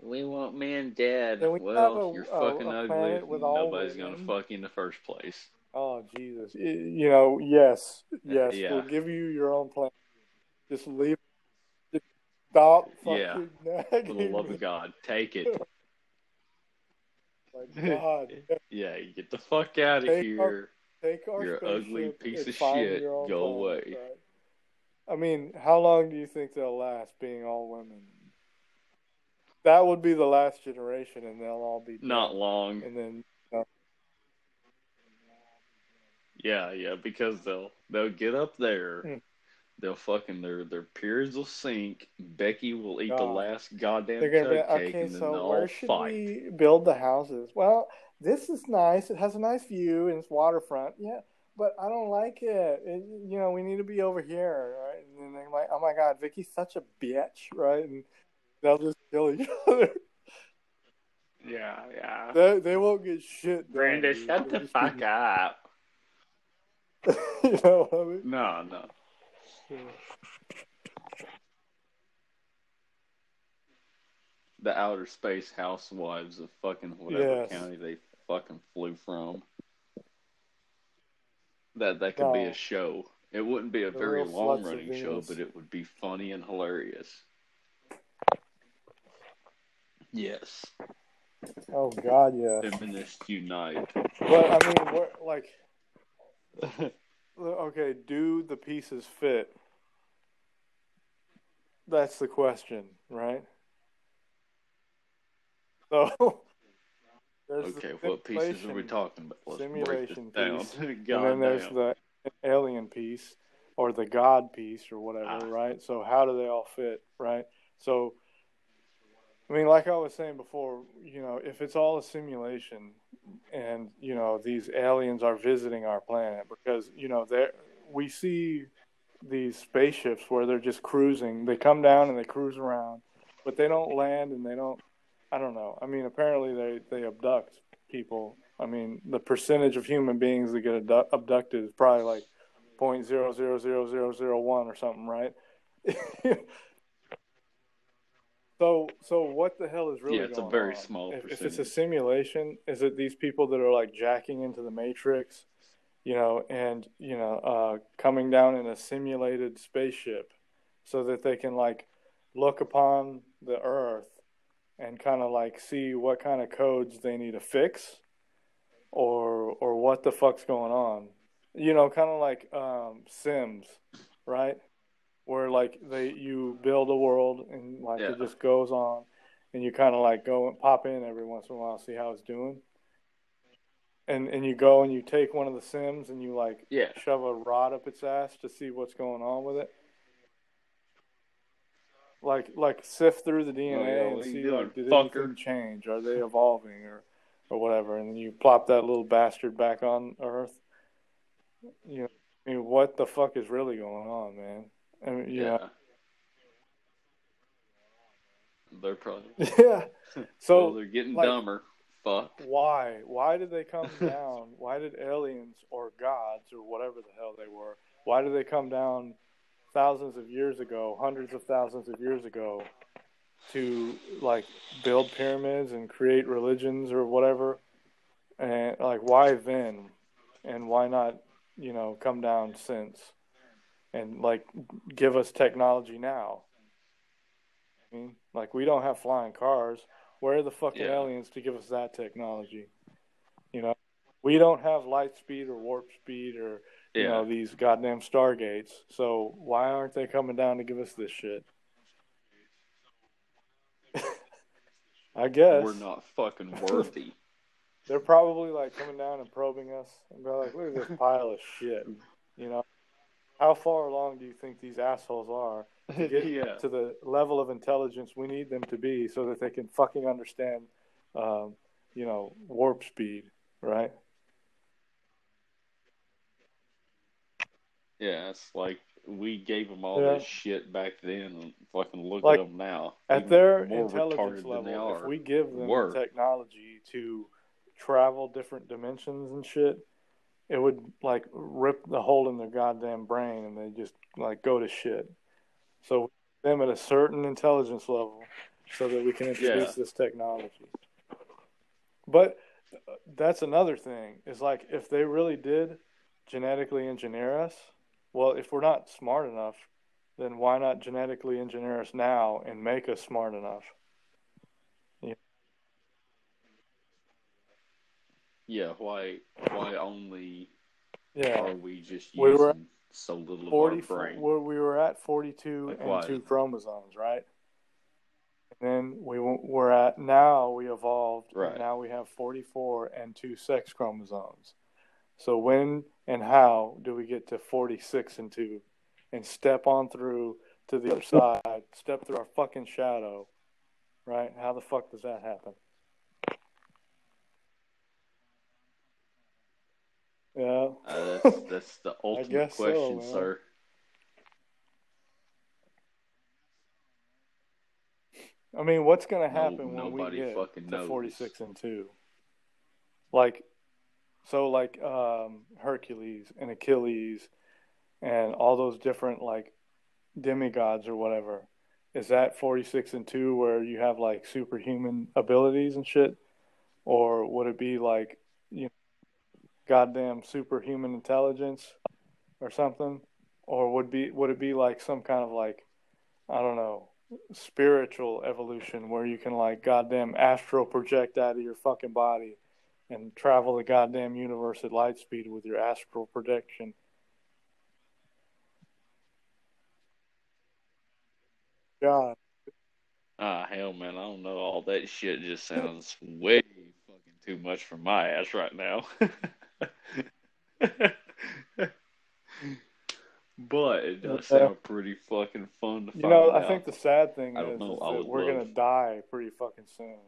B: We want men dead.
A: We
B: well,
A: a-
B: you're
A: a-
B: fucking
A: a
B: ugly. Nobody's gonna fuck you in the first place.
A: Oh Jesus! You know, yes, uh, yes.
B: yeah.
A: We'll give you your own plan. Just leave. Stop fucking
B: Yeah. <laughs> For the love of God, take it. <laughs>
A: My God, <laughs>
B: yeah, get the fuck out of
A: Take our-
B: here.
A: take our
B: You're ugly piece of shit. Go
A: planet,
B: away.
A: right? I mean, how long do you think they'll last being all women? That would be the last generation, and they'll all be.
B: Not long.
A: And then uh,
B: Yeah, yeah, because they'll they'll get up there. They'll fucking their their periods will sink. Becky will eat the last goddamn
A: they're gonna
B: tug
A: be
B: cake,
A: okay.
B: and then
A: So
B: they'll
A: where
B: all
A: should
B: fight.
A: we build the houses? Well, this is nice. It has a nice view and it's waterfront. Yeah, but I don't like it. it you know, we need to be over here, right? And then they're like, "Oh my God, Vicky's such a bitch," right? And they'll just kill each <laughs> other.
B: Yeah, yeah.
A: they they won't get shit. done,
B: Brenda, shut the fuck up. <laughs>
A: you know what I mean?
B: No, no. The outer space housewives of fucking whatever
A: Yes.
B: county they fucking flew from. That that could be a show. It wouldn't be a
A: The
B: very long running show, but it would be funny and hilarious. Yes.
A: Oh God, yeah.
B: Feminists unite.
A: But I mean, we're, like, <laughs> okay, do the pieces fit? That's the question, right? So, <laughs> there's the
B: okay, what pieces are we talking about? Let's
A: simulation piece, <laughs> and then there's the alien piece or the God piece or whatever,
B: Ah.
A: right? So how do they all fit, right? So, I mean, like I was saying before, you know, if it's all a simulation, and you know these aliens are visiting our planet because you know we see these spaceships where they're just cruising. They come down and they cruise around, but they don't land and they don't. I don't know. I mean, apparently they they abduct people. I mean, the percentage of human beings that get abdu- abducted is probably like point zero zero zero zero zero one or something, right? <laughs> so so what the hell is really?
B: Yeah, it's a very
A: on?
B: small
A: If, if it's a simulation, is it these people that are like jacking into the matrix, you know, and you know, uh, coming down in a simulated spaceship, so that they can like look upon the Earth and kind of like see what kind of codes they need to fix, or or what the fuck's going on, you know, kind of like um, Sims, right? Where like they you build a world and like it just goes on, and you kind of like go and pop in every once in a while to see how it's doing. And and you go and you take one of the Sims and you like
B: Yeah.
A: shove a rod up its ass to see what's going on with it. Like like sift through the DNA
B: Oh, yeah,
A: and
B: what are you
A: see like did
B: fucker?
A: anything change? Are they evolving or or whatever? And then you plop that little bastard back on Earth. You know, I mean, what the fuck is really going on, man? I mean, you
B: Yeah. They're probably <laughs>
A: yeah. <laughs> So
B: well, they're getting
A: like-
B: dumber. Fuck.
A: why why did they come <laughs> down why did aliens or gods or whatever the hell they were why did they come down thousands of years ago hundreds of thousands of years ago to like build pyramids and create religions or whatever and like why then and why not you know come down since and like give us technology now I mean, like we don't have flying cars where are the fucking
B: Yeah.
A: aliens to give us that technology? You know, we don't have light speed or warp speed or you
B: Yeah.
A: know these goddamn stargates. So why aren't they coming down to give us this shit? <laughs> I guess
B: We're not fucking worthy.
A: they're probably like coming down and probing us and be like, "Look at this pile of shit." You know, how far along do you think these assholes are to <laughs> get
B: yeah.
A: to the level of intelligence we need them to be so that they can fucking understand, um, you know, warp speed, right?
B: Yeah, it's like we gave them all
A: Yeah.
B: this shit back then, and fucking look
A: Like,
B: at them now.
A: At their intelligence
B: retarded than they
A: level, if we give them the technology to travel different dimensions and shit, it would like rip the hole in their goddamn brain and they just like go to shit. So them at a certain intelligence level so that we can introduce
B: Yeah.
A: this technology. But uh, that's another thing is like if they really did genetically engineer us, well, if we're not smart enough, then why not genetically engineer us now and make us smart enough?
B: Yeah, why? Why only
A: Yeah.
B: are we just
A: We
B: using
A: were
B: so little of our brain?
A: where we were at 42
B: Like
A: and
B: why?
A: two chromosomes, right? And then we we're at now we evolved and
B: Right.
A: now we have 44 and two sex chromosomes. So when and how do we get to 46 and 2 and step on through to the other side, step through our fucking shadow, right? How the fuck does that happen? Yeah.
B: Uh, that's, <laughs> that's the ultimate
A: so,
B: question,
A: man.
B: sir.
A: I mean, what's going to
B: No-
A: happen when we get
B: fucking
A: to
B: knows.
A: 46 and 2? Like, so like um, Hercules and Achilles and all those different like demigods or whatever. Is that 46 and 2 where you have like superhuman abilities and shit? Or would it be like, you know, goddamn superhuman intelligence or something? Or would be would it be like some kind of like I don't know, spiritual evolution where you can like goddamn astral project out of your fucking body and travel the goddamn universe at light speed with your astral projection. God,
B: Ah, hell, man, I don't know. All that shit just sounds way fucking too much for my ass right now. <laughs> but it does
A: Yeah.
B: sound pretty fucking fun to
A: you know,
B: out.
A: I think the sad thing
B: I
A: is,
B: know,
A: is that we're
B: love-
A: gonna die pretty fucking soon,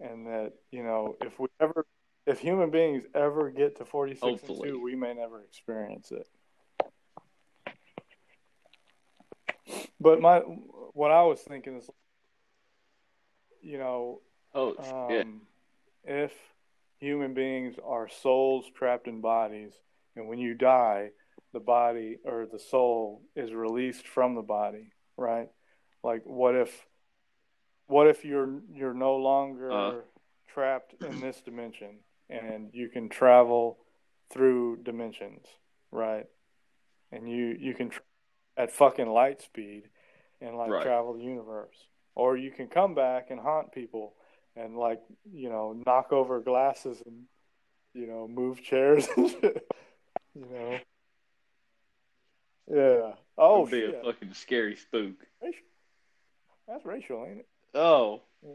A: and that you know if we ever, if human beings ever get to forty six and two, we may never experience it. But my what I was thinking is, you know,
B: Oh
A: um,
B: yeah,
A: if human beings are souls trapped in bodies, and when you die, the body or the soul is released from the body, right? Like, what if, what if you're you're no longer
B: Uh.
A: trapped in this dimension, and you can travel through dimensions, right? And you you can tra- at fucking light speed, and like
B: Right.
A: travel the universe, or you can come back and haunt people and like you know knock over glasses and you know move chairs <laughs> and you know yeah oh
B: It'd be
A: shit
B: a fucking scary spook.
A: racial. that's racial ain't it
B: Oh, <laughs>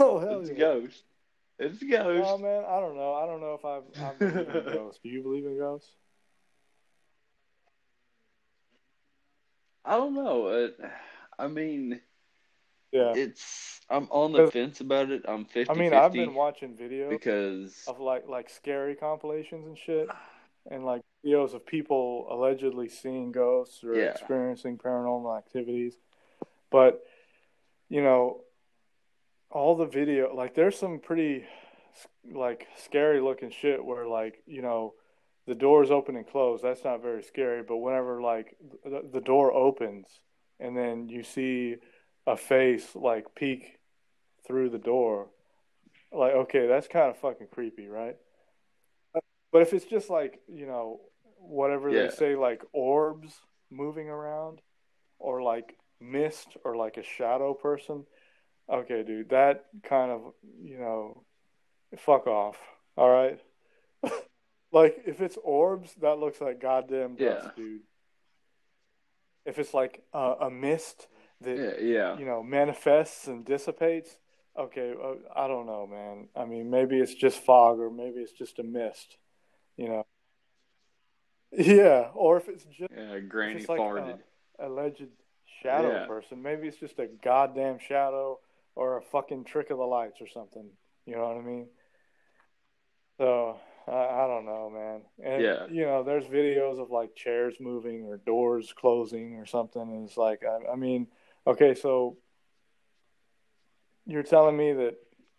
A: oh hell
B: it's a ghost. It's a ghost.
A: oh man i don't know i don't know if i i believe in <laughs> ghosts do you believe in ghosts
B: I don't know. It, I mean,
A: yeah
B: it's I'm on the fence about it. I'm 50
A: i mean i've been watching videos
B: because
A: of like like scary compilations and shit and like videos of people allegedly seeing ghosts or
B: Yeah.
A: experiencing paranormal activities but you know all the video like there's some pretty like scary looking shit where like you know the doors open and close that's not very scary but whenever like the, the door opens and then you see a face like peek through the door like okay that's kind of fucking creepy right but if it's just like you know whatever
B: Yeah.
A: they say like orbs moving around or like mist or like a shadow person okay dude that kind of you know fuck off all right <laughs> like if it's orbs that looks like goddamn dust
B: Yeah.
A: dude if it's like a, a mist that
B: yeah, yeah.
A: you know manifests and dissipates okay uh, i don't know man i mean maybe it's just fog or maybe it's just a mist you know <laughs> yeah or if it's just
B: Yeah, Granny
A: it's like,
B: farted.
A: alleged shadow
B: Yeah.
A: person maybe it's just a goddamn shadow or a fucking trick of the lights or something you know what i mean so i, I don't know man and
B: Yeah.
A: you know there's videos of like chairs moving or doors closing or something and it's like i, I mean okay so you're telling me that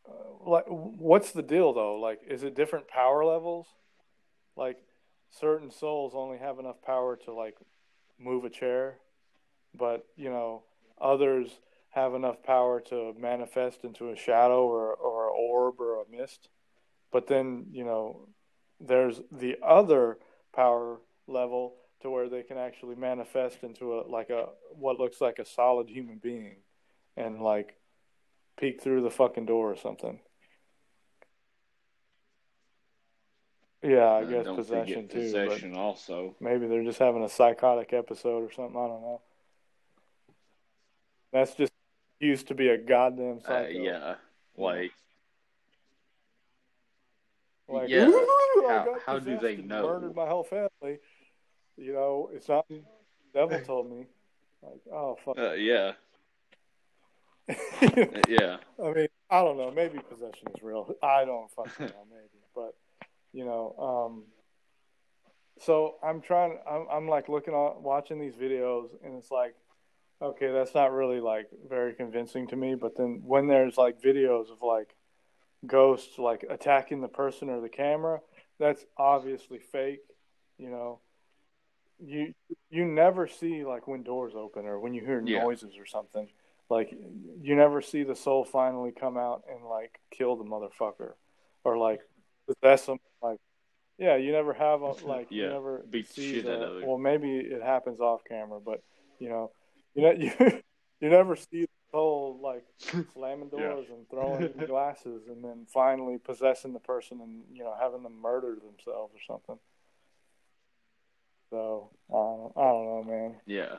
A: uh, like what's the deal though? Like is it different power levels? Like certain souls only have enough power to like move a chair but you know others have enough power to manifest into a shadow or or an orb or a mist. But then you know there's the other power level to where they can actually manifest into a like a what looks like a solid human being and like peek through the fucking door or something yeah i
B: Uh,
A: guess possession too
B: possession also.
A: maybe they're just having a psychotic episode or something i don't know that's just used to be a goddamn
B: Uh, yeah, like
A: Like,
B: Yeah, <laughs> how- how do they know?
A: Murdered my whole family. You know, it's not. The devil told me. Like, oh fuck.
B: uh, yeah, <laughs> uh,
A: I mean, I don't know. Maybe possession is real. I don't fucking <laughs> know. Maybe, but you know, um. So I'm trying. I'm, I'm like looking on, watching these videos, and it's like, okay, that's not really like very convincing to me. But then when there's like videos of like ghosts like attacking the person or the camera, that's obviously fake. You know, you you never see like when doors open or when you hear
B: Yeah.
A: noises or something. Like you never see the soul finally come out and like kill the motherfucker or like possess them. Like yeah, you never have a, <laughs> like you never
B: beat
A: see
B: shit
A: the,
B: out of it.
A: well maybe it happens off camera, but you know you know <laughs> you you never see the soul like <laughs> slamming
B: Yeah.
A: doors and throwing glasses and then finally possessing the person and you know having them murder themselves or something. So I don't, I don't know, man.
B: yeah.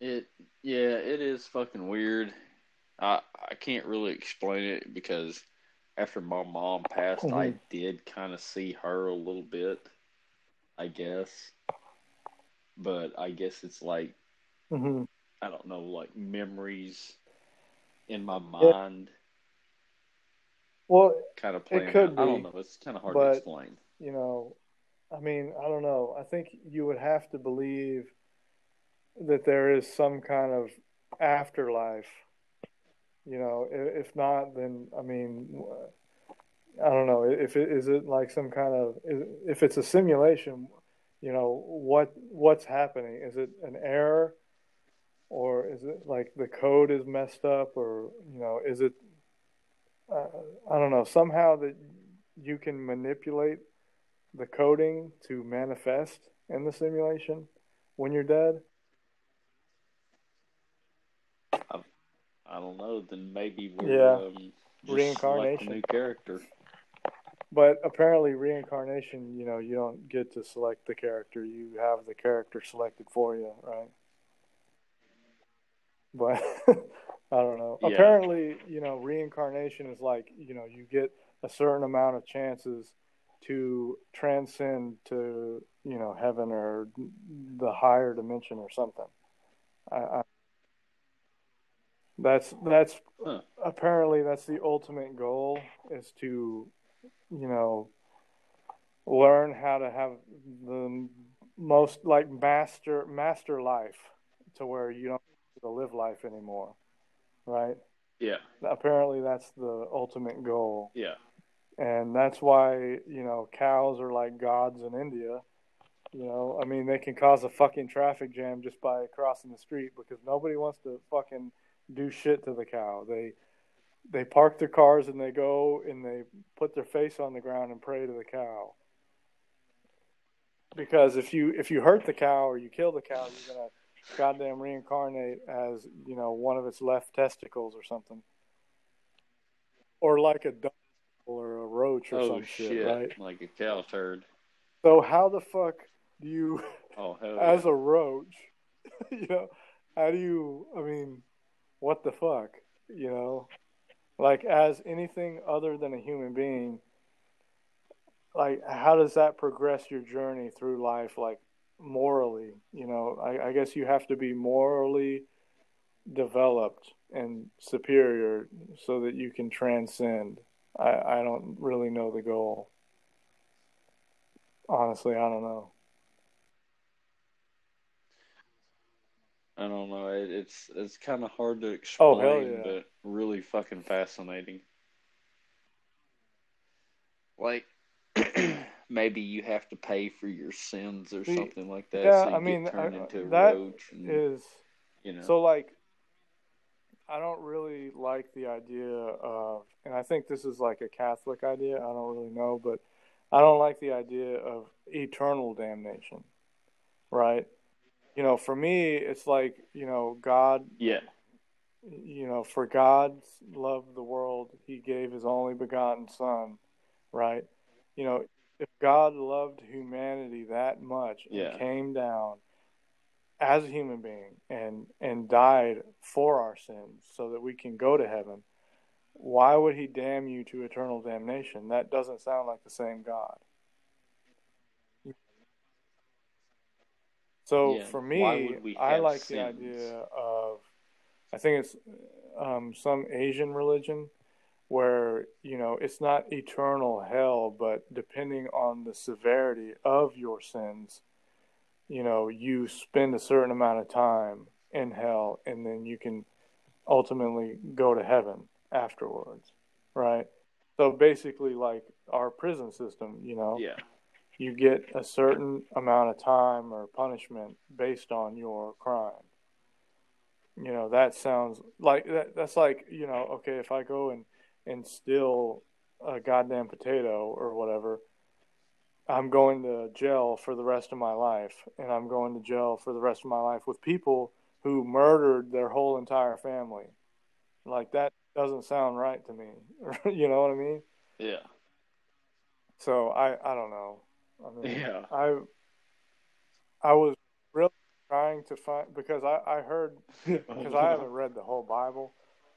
B: It yeah, it is fucking weird. I I can't really explain it because after my mom passed, I
A: Mhm.
B: did kind of see her a little bit, I guess. But I guess it's like
A: hmm
B: I don't know, like memories in my mind,
A: Well,
B: kind of playing.
A: could
B: out. I don't know. It's kind of hard
A: but-
B: to explain.
A: you know, I mean, I don't know. I think you would have to believe that there is some kind of afterlife. You know, if not, then I mean, I don't know. If it is it like some kind of if it's a simulation, you know, what what's happening? Is it an error, or is it like the code is messed up, or you know, is it? Uh, I don't know. Somehow that you can manipulate the coding to manifest in the simulation when you're dead.
B: I, I don't know. Then maybe we're
A: Yeah.
B: um,
A: Reincarnation.
B: a new character.
A: But apparently, reincarnation, you know, you don't get to select the character. You have the character selected for you, right? But <laughs> I don't know.
B: Yeah.
A: Apparently, you know, reincarnation is like, you know, you get a certain amount of chances to transcend to, you know, heaven or the higher dimension or something. I, I that's that's
B: Huh.
A: apparently that's the ultimate goal is to you know learn how to have the most like master master life to where you don't have to live life anymore right
B: Yeah.
A: apparently that's the ultimate goal
B: Yeah.
A: and that's why you know cows are like gods in India. You know, I mean, they can cause a fucking traffic jam just by crossing the street because nobody wants to fucking do shit to the cow. They they park their cars and they go and they put their face on the ground and pray to the cow. Because if you if you hurt the cow or you kill the cow, you're gonna goddamn reincarnate as you know one of its left testicles or something, or like a dog or a roach or
B: Oh
A: some
B: shit!
A: shit, right?
B: Like a cow turd.
A: So how the fuck do you, <laughs>
B: Oh hell.
A: as
B: yeah.
A: a roach, <laughs> you know, how do you? I mean, what the fuck, you know, like as anything other than a human being. Like, how does that progress your journey through life? Like, morally, you know, I, I guess you have to be morally developed and superior so that you can transcend. I, I don't really know the goal. Honestly, I don't know.
B: I don't know. It, it's it's kind of hard to
A: Oh,
B: explain,
A: hell yeah.
B: but really fucking fascinating. Like <clears throat> maybe you have to pay for your sins or
A: See,
B: something like that.
A: yeah,
B: so you
A: I mean,
B: turned
A: I-
B: into a
A: that
B: roach, and,
A: Is
B: you know.
A: so like I don't really like the idea of, and I think this is like a Catholic idea. I don't really know, but I don't like the idea of eternal damnation. Right? You know, for me, it's like you know, God
B: yeah,
A: you know, for God loved the world, he gave his only begotten son, right? You know, if God loved humanity that much and
B: Yeah.
A: came down as a human being and and died for our sins so that we can go to heaven, why would he damn you to eternal damnation? That doesn't sound like the same God. So
B: Yeah,
A: for me, I like the idea of I think it's um, some Asian religion where you know it's not eternal hell, but depending on the severity of your sins, you know you spend a certain amount of time in hell, and then you can ultimately go to heaven afterwards, right? So basically, like our prison system, you know,
B: yeah,
A: you get a certain amount of time or punishment based on your crime. You know, that sounds like that, that's like, you know, okay, if I go and, and steal a goddamn potato or whatever, I'm going to jail for the rest of my life. And I'm going to jail for the rest of my life with people who murdered their whole entire family. Like, that doesn't sound right to me. <laughs> you know what I mean?
B: yeah,
A: So I, I don't know. I mean,
B: Yeah.
A: I I was really trying to find because I, I heard <laughs> <laughs> oh, because I haven't read the whole Bible,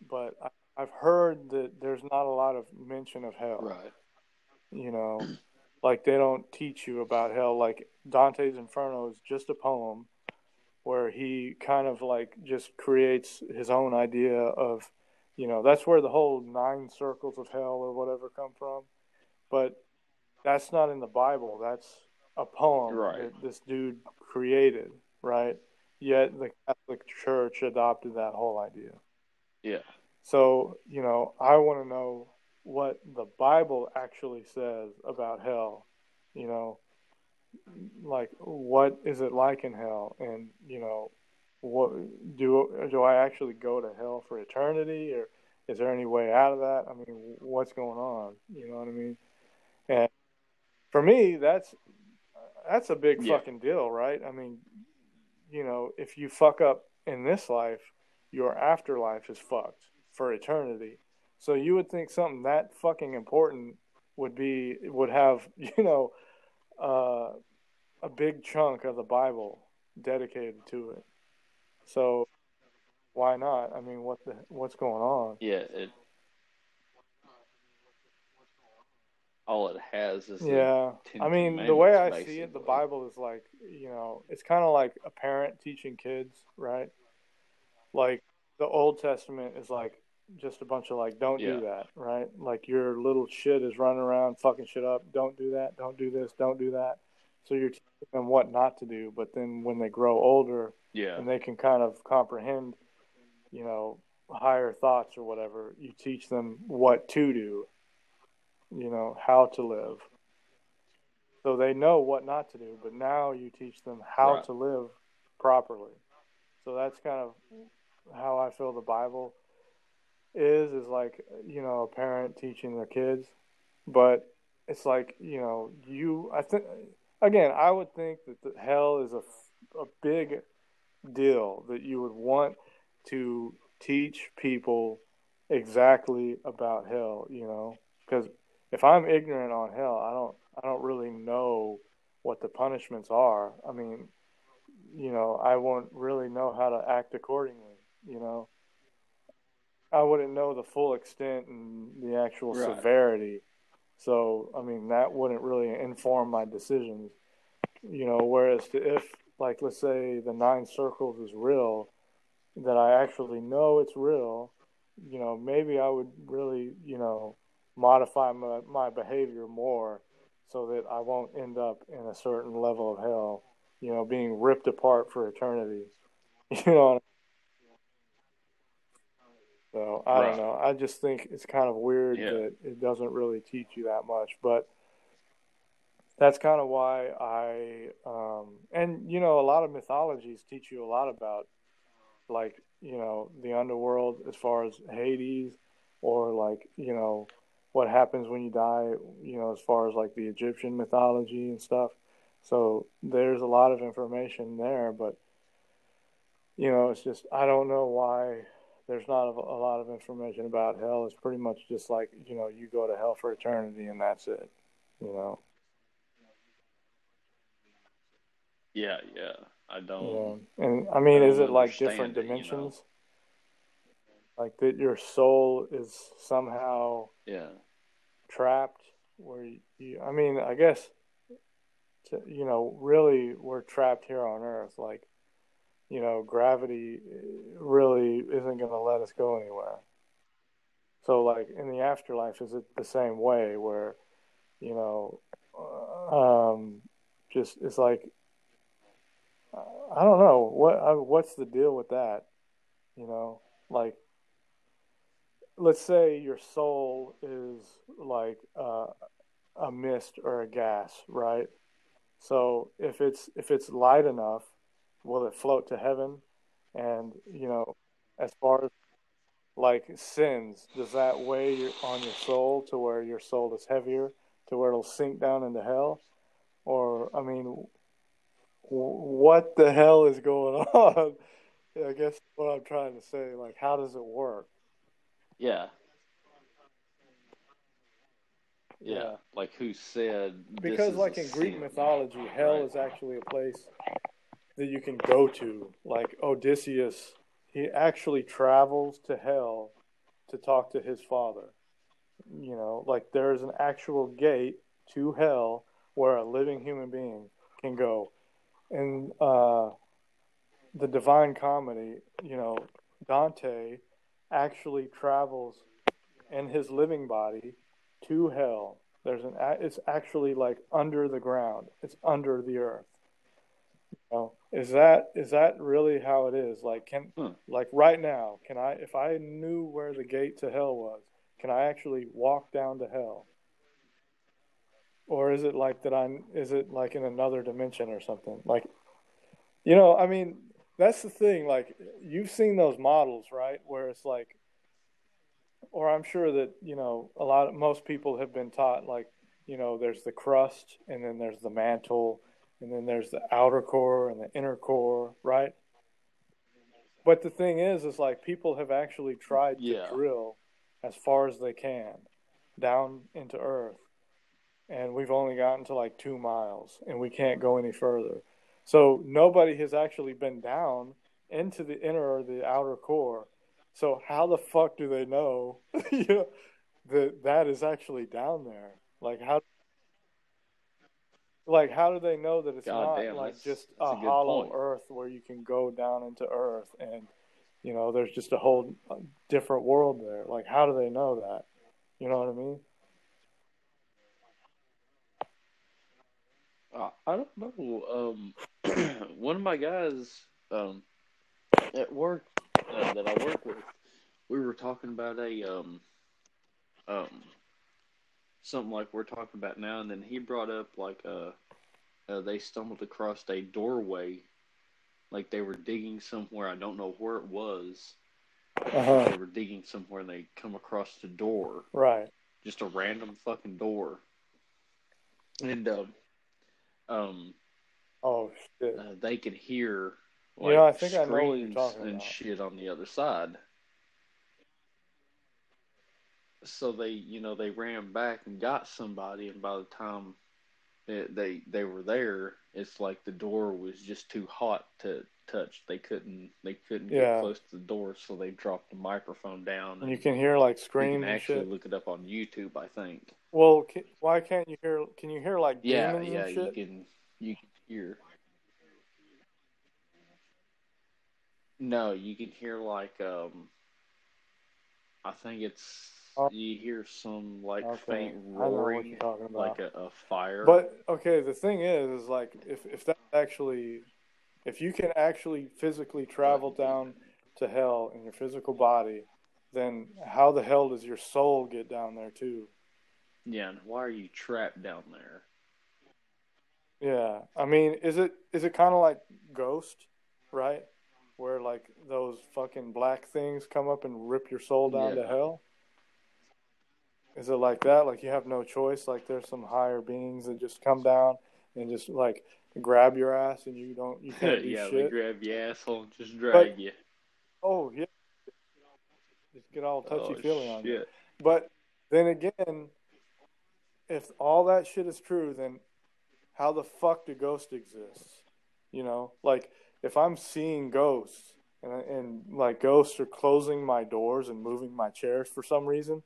A: but I, I've heard that there's not a lot of mention of hell.
B: right.
A: You know, like they don't teach you about hell. Like Dante's Inferno is just a poem where he kind of like just creates his own idea of, you know, that's where the whole nine circles of hell or whatever come from. But that's not in the Bible. That's a poem
B: Right.
A: that this dude created, right? Yet the Catholic Church adopted that whole idea.
B: Yeah.
A: So, you know, I want to know what the Bible actually says about hell. You know, like what is it like in hell, and you know, what do do I actually go to hell for eternity, or is there any way out of that? I mean, what's going on? You know what I mean? And for me, that's that's a big
B: Yeah.
A: fucking deal, right? I mean, you know, if you fuck up in this life, your afterlife is fucked for eternity. So you would think something that fucking important would be would have <laughs> you know uh, a big chunk of the Bible dedicated to it. So why not? I mean, what the what's going on?
B: Yeah. It. All it has is
A: Yeah, I mean, the way I
B: Commandments,
A: see it, the. Bible is like you know, it's kind of like a parent teaching kids, right? Like the Old Testament is like just a bunch of like, don't
B: Yeah.
A: do that, right? Like your little shit is running around fucking shit up. Don't do that. Don't do this. Don't do that. So you're teaching them what not to do. But then when they grow older
B: Yeah.
A: and they can kind of comprehend, you know, higher thoughts or whatever, you teach them what to do, you know, how to live. So they know what not to do, but now you teach them how
B: Right.
A: to live properly. So that's kind of how I feel the Bible is is like, you know, a parent teaching their kids, but it's like, you know, you I think again, I would think that the hell is a a big deal that you would want to teach people exactly about hell, you know, because if I'm ignorant on hell, I don't I don't really know what the punishments are. I mean, you know, I won't really know how to act accordingly, you know. I wouldn't know the full extent and the actual
B: Right.
A: severity. So, I mean, that wouldn't really inform my decisions, you know, whereas to, if like let's say the nine circles is real, that I actually know it's real, you know, maybe I would really, you know, modify my, my behavior more so that I won't end up in a certain level of hell, you know, being ripped apart for eternity. <laughs> You know. So I
B: Right.
A: don't know. I just think it's kind of weird
B: Yeah.
A: that it doesn't really teach you that much, but that's kind of why I um and you know a lot of mythologies teach you a lot about like you know the underworld as far as Hades or like you know what happens when you die you know as far as like the Egyptian mythology and stuff so there's a lot of information there but you know it's just I don't know why there's not a, a lot of information about hell it's pretty much just like you know you go to hell for eternity and that's it you know
B: Yeah. Yeah. I don't.
A: Yeah. And I mean,
B: I
A: is it like different
B: it, you know.
A: dimensions? Like that your soul is somehow
B: Yeah.
A: trapped where you, you I mean, I guess to, you know, really we're trapped here on earth like you know, gravity really isn't going to let us go anywhere. So like in the afterlife is it the same way where you know um just it's like I don't know what what's the deal with that. You know, like let's say your soul is like uh, a mist or a gas, right? So if it's if it's light enough, will it float to heaven? And you know, as far as like sins, does that weigh your, on your soul to where your soul is heavier, to where it'll sink down into hell? Or I mean, what the hell is going <laughs> on? I guess what I'm trying to say, like, how does it work?
B: Yeah. Yeah. Like who said?
A: Because, like in Greek mythology, hell
B: Right.
A: is actually a place that you can go to. Like Odysseus, he actually travels to hell to talk to his father. You know, like there's an actual gate to hell where a living human being can go. And uh, the Divine Comedy, you know, Dante actually travels in his living body to hell. There's an it's actually like under the ground. It's under the earth. You know, is that is that really how it is? Like can
B: Hmm.
A: like right now, can I if I knew where the gate to hell was, can I actually walk down to hell? Or is it like that I'm is it like in another dimension or something? Like you know, I mean, that's the thing like you've seen those models, right? Where it's like or I'm sure that, you know, a lot of most people have been taught like, you know, there's the crust and then there's the mantle and then there's the outer core and the inner core, right? But the thing is, is like people have actually tried to
B: Yeah.
A: drill as far as they can down into Earth, and we've only gotten to like two miles, and we can't go any further. So nobody has actually been down into the inner or the outer core. So how the fuck do they know, you <laughs> know, that that is actually down there? Like how? Like how do they know that it's
B: God
A: not
B: damn,
A: like just a
B: a
A: hollow
B: point.
A: Earth where you can go down into Earth and you know there's just a whole uh, different world there. Like how do they know that? You know what I mean?
B: Uh, I don't know. Um, <clears throat> one of my guys um, at work uh, that I work with, we were talking about a um, um, something like we're talking about now, and then he brought up like uh, uh, they stumbled across a doorway, like they were digging somewhere. I don't know where it was.
A: Uh huh.
B: They were digging somewhere, and they come across the door,
A: Right.
B: just a random fucking door, and um, um,
A: Oh shit.
B: uh, they could hear
A: You
B: like
A: know, I think I know what you're talking
B: and
A: about.
B: shit on the other side. So they, you know, they ran back and got somebody, and by the time they they, they were there, it's like the door was just too hot to touch. They couldn't they couldn't
A: Yeah.
B: get close to the door, so they dropped the microphone down.
A: And you can hear like
B: you
A: screams
B: can actually
A: shit.
B: look it up on YouTube, I think.
A: Well, ca why can't you hear? Can you hear like
B: Yeah, yeah,
A: and
B: you can you can hear. No, you can hear like um, I think it's.
A: Oh.
B: you hear some like
A: Okay,
B: faint roaring, like a, a fire.
A: But okay, the thing is, is like if if that actually, if you can actually physically travel down to hell in your physical body, then how the hell does your soul get down there too?
B: yeah, and why are you trapped down there?
A: Yeah, I mean, is it is it kind of like Ghost, right? Where like those fucking black things come up and rip your soul down to hell? Is it like that? Like you have no choice? Like there's some higher beings that just come down and just like grab your ass and you don't you can't <laughs> do
B: yeah, they grab your asshole and just drag you.
A: Oh yeah, just get all touchy
B: oh,
A: feely on you. But then again, if all that shit is true, then how the fuck do ghosts exist? You know, like if I'm seeing ghosts and, and like ghosts are closing my doors and moving my chairs for some reason,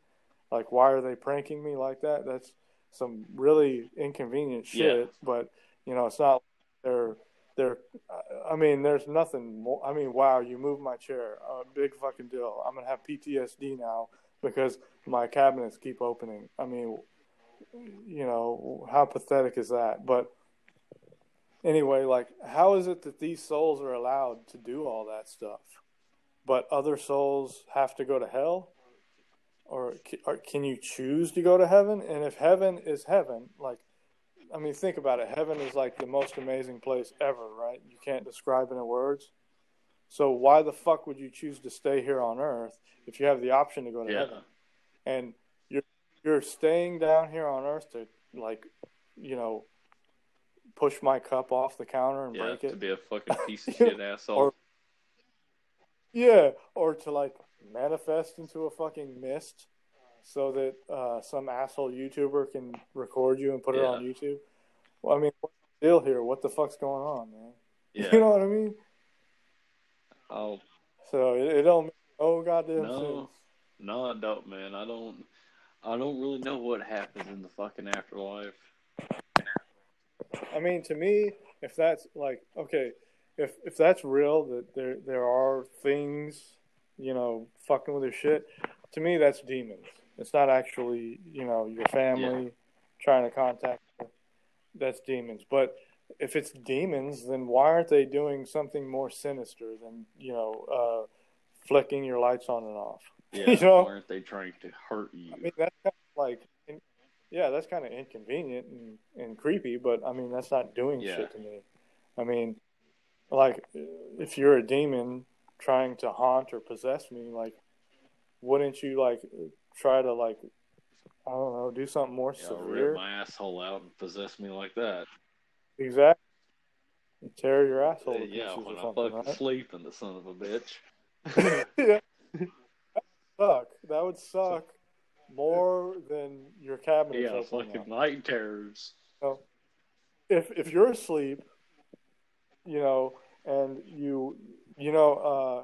A: like why are they pranking me like that? That's some really inconvenient shit.
B: Yeah.
A: But you know, it's not they're they're. I mean, there's nothing more. I mean, wow, you moved my chair. Uh, big fucking deal. I'm gonna have PTSD now because my cabinets keep opening. I mean, you know, how pathetic is that? But anyway, like, how is it that these souls are allowed to do all that stuff, but other souls have to go to hell? Or, or can you choose to go to heaven? And if heaven is heaven, like, I mean, think about it. Heaven is like the most amazing place ever, right? You can't describe it in words. So why the fuck would you choose to stay here on Earth if you have the option to go to
B: Yeah.
A: heaven? And you're you're staying down here on Earth to like, you know, push my cup off the counter and
B: Yeah,
A: break it to
B: be a fucking piece of <laughs> shit asshole.
A: Or- Yeah, or to like manifest into a fucking mist so that uh, some asshole YouTuber can record you and put it on YouTube. Well, I mean, what's the deal here? What the fuck's going on, man? <laughs>
B: yeah.
A: You know what I mean?
B: Oh
A: So it, it don't make no goddamn
B: No.
A: sense.
B: no, I don't, man. I don't. I don't really know what happens in the fucking afterlife.
A: I mean, to me, if that's like okay, if if that's real, that there there are things, you know, fucking with your shit. To me, that's demons. It's not actually, you know, your family trying to contact you, that's demons. But if it's demons, then why aren't they doing something more sinister than you know uh, flicking your lights on and off? <laughs>
B: Yeah,
A: you know?
B: why aren't they trying to hurt you?
A: I mean, that's kind of like, yeah, that's kind of inconvenient and, and creepy, but I mean, that's not doing
B: Yeah.
A: shit to me. I mean, like, if you're a demon trying to haunt or possess me, like, wouldn't you, like, try to, like, I don't know, do something more
B: Yeah,
A: severe?
B: rip my asshole out and possess me like that.
A: Exactly. Tear your asshole to
B: yeah, when
A: or
B: I fucking
A: right?
B: sleep in the son of a bitch. <laughs> <laughs>
A: yeah. Suck. That would suck more than your cabinet.
B: yeah, fucking
A: up.
B: night terrors.
A: So, if if you're asleep, you know, and you you know,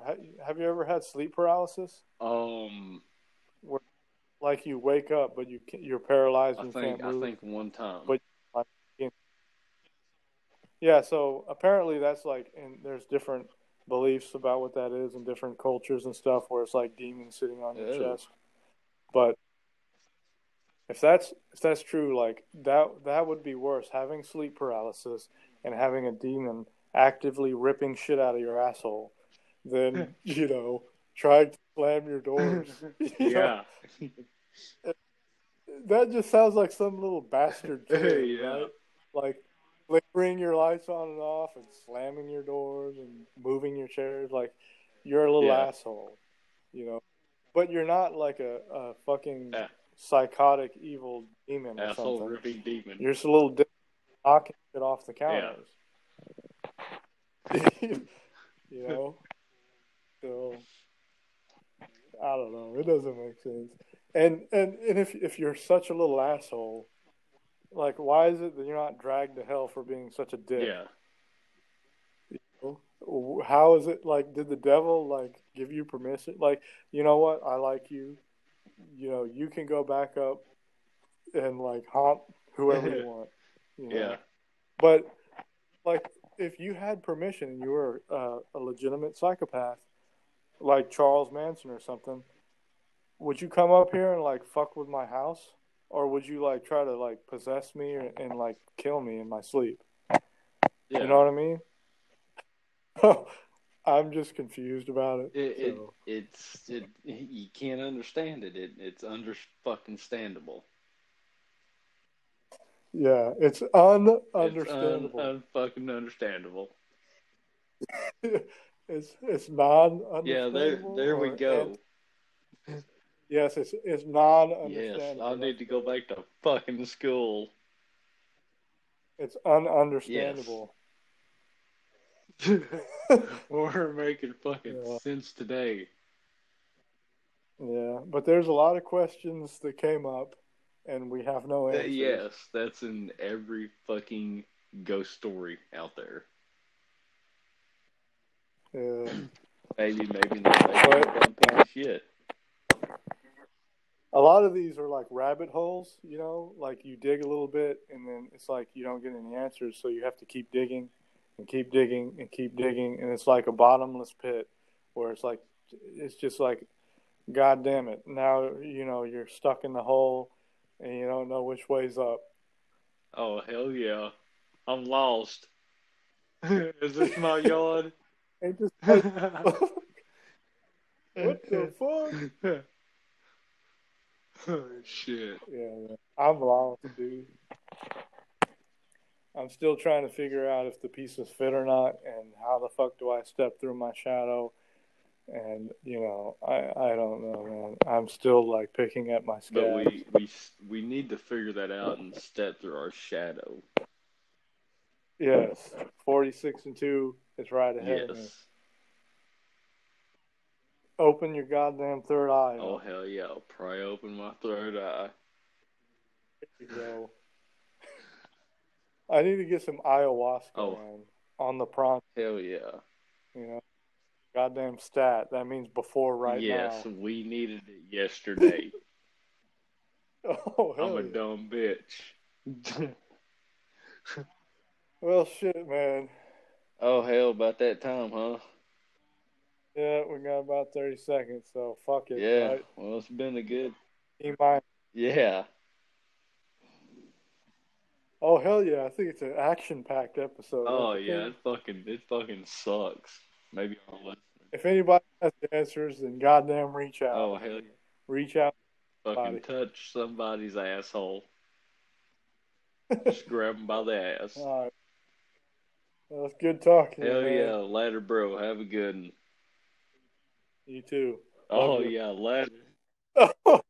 A: uh, have you ever had sleep paralysis?
B: Um,
A: Like you wake up, but you you're paralyzed
B: I
A: and
B: think
A: can't
B: I
A: move.
B: think one time.
A: But- Yeah, so apparently that's like, and there's different beliefs about what that is in different cultures and stuff, where it's like demons sitting on your
B: Ew.
A: chest. But if that's if that's true, like that that would be worse. Having sleep paralysis and having a demon actively ripping shit out of your asshole than <laughs> you know trying to slam your doors. <laughs> <laughs> You know?
B: yeah,
A: that just sounds like some little bastard kid,
B: Yeah.
A: right? Like flickering your lights on and off and slamming your doors and moving your chairs. Like you're a little
B: Yeah.
A: asshole, you know. But you're not like a, a fucking
B: Yeah.
A: psychotic evil demon or
B: asshole
A: something.
B: ripping demon.
A: You're just a little dick knocking shit off the counters. <laughs> you know? So I don't know. It doesn't make sense. And and and if if you're such a little asshole, like why is it that you're not dragged to hell for being such a dick?
B: yeah,
A: How is it like did the devil like give you permission? Like, you know what? I like you. You know, you can go back up and like haunt whoever you <laughs> want. You know?
B: yeah,
A: But like, if you had permission and you were uh, a legitimate psychopath, like Charles Manson or something, would you come up here and like fuck with my house, or would you like try to like possess me or, and like kill me in my sleep?
B: yeah.
A: You know what I mean? <laughs> I'm just confused about it.
B: It, it it's it you can't understand it. It it's under fucking standable.
A: Yeah, it's
B: It's
A: ununderstandable.
B: un, unfucking understandable. <laughs>
A: it's it's non
B: Yeah, there there we go.
A: yes, it's it's non
B: Yes. I need to go back to fucking school.
A: It's un- ununderstandable. <laughs>
B: We're making fucking
A: Yeah.
B: sense today.
A: Yeah, but there's a lot of questions that came up, and we have no answers.
B: yes, that's in every fucking ghost story out there.
A: Yeah.
B: Maybe, maybe not. Maybe
A: But-
B: a dumb piece of shit.
A: A lot of these are like rabbit holes, you know, like you dig a little bit, and then it's like you don't get any answers, so you have to keep digging and keep digging and keep digging, and it's like a bottomless pit where it's like it's just like, God damn it! Now you know you're stuck in the hole, and you don't know which way's up.
B: Oh hell yeah, I'm lost. <laughs> Is this my yard?
A: And just like, what the fuck?
B: oh <laughs> shit.
A: Yeah, man. I'm lost, dude. I'm still trying to figure out if the pieces fit or not, and how the fuck do I step through my shadow? And you know, I I don't know, man. I'm still like picking at my
B: But we we we need to figure that out and step through our shadow.
A: Yes, forty six and two is right ahead of me.
B: Yes.
A: Open your goddamn third eye.
B: Oh hell yeah! I'll pry open my third eye.
A: There you go. I need to get some ayahuasca
B: Oh.
A: man, on the prompt.
B: Hell yeah!
A: You know, goddamn stat. That means before right
B: yes,
A: now.
B: Yes, we needed it yesterday. <laughs>
A: Oh,
B: I'm a
A: yeah.
B: dumb bitch.
A: Well, shit, man.
B: oh hell, about that time, huh?
A: Yeah, we got about 30 seconds, so fuck it.
B: Yeah.
A: Right?
B: Well, it's been a good.
A: E minus.
B: Yeah.
A: Oh hell yeah! I think it's an action-packed episode.
B: Oh yeah, it fucking it fucking sucks. Maybe I'll listen.
A: If anybody has the answers, then goddamn reach out.
B: Oh hell yeah.
A: Reach out.
B: Fucking
A: Somebody.
B: touch somebody's asshole. <laughs> Just grab him by the ass.
A: All right. Well, it's good talking.
B: Hell
A: man.
B: yeah, later, bro. Have a good one.
A: You too.
B: Oh
A: Love you.
B: yeah, later.
A: Oh <laughs>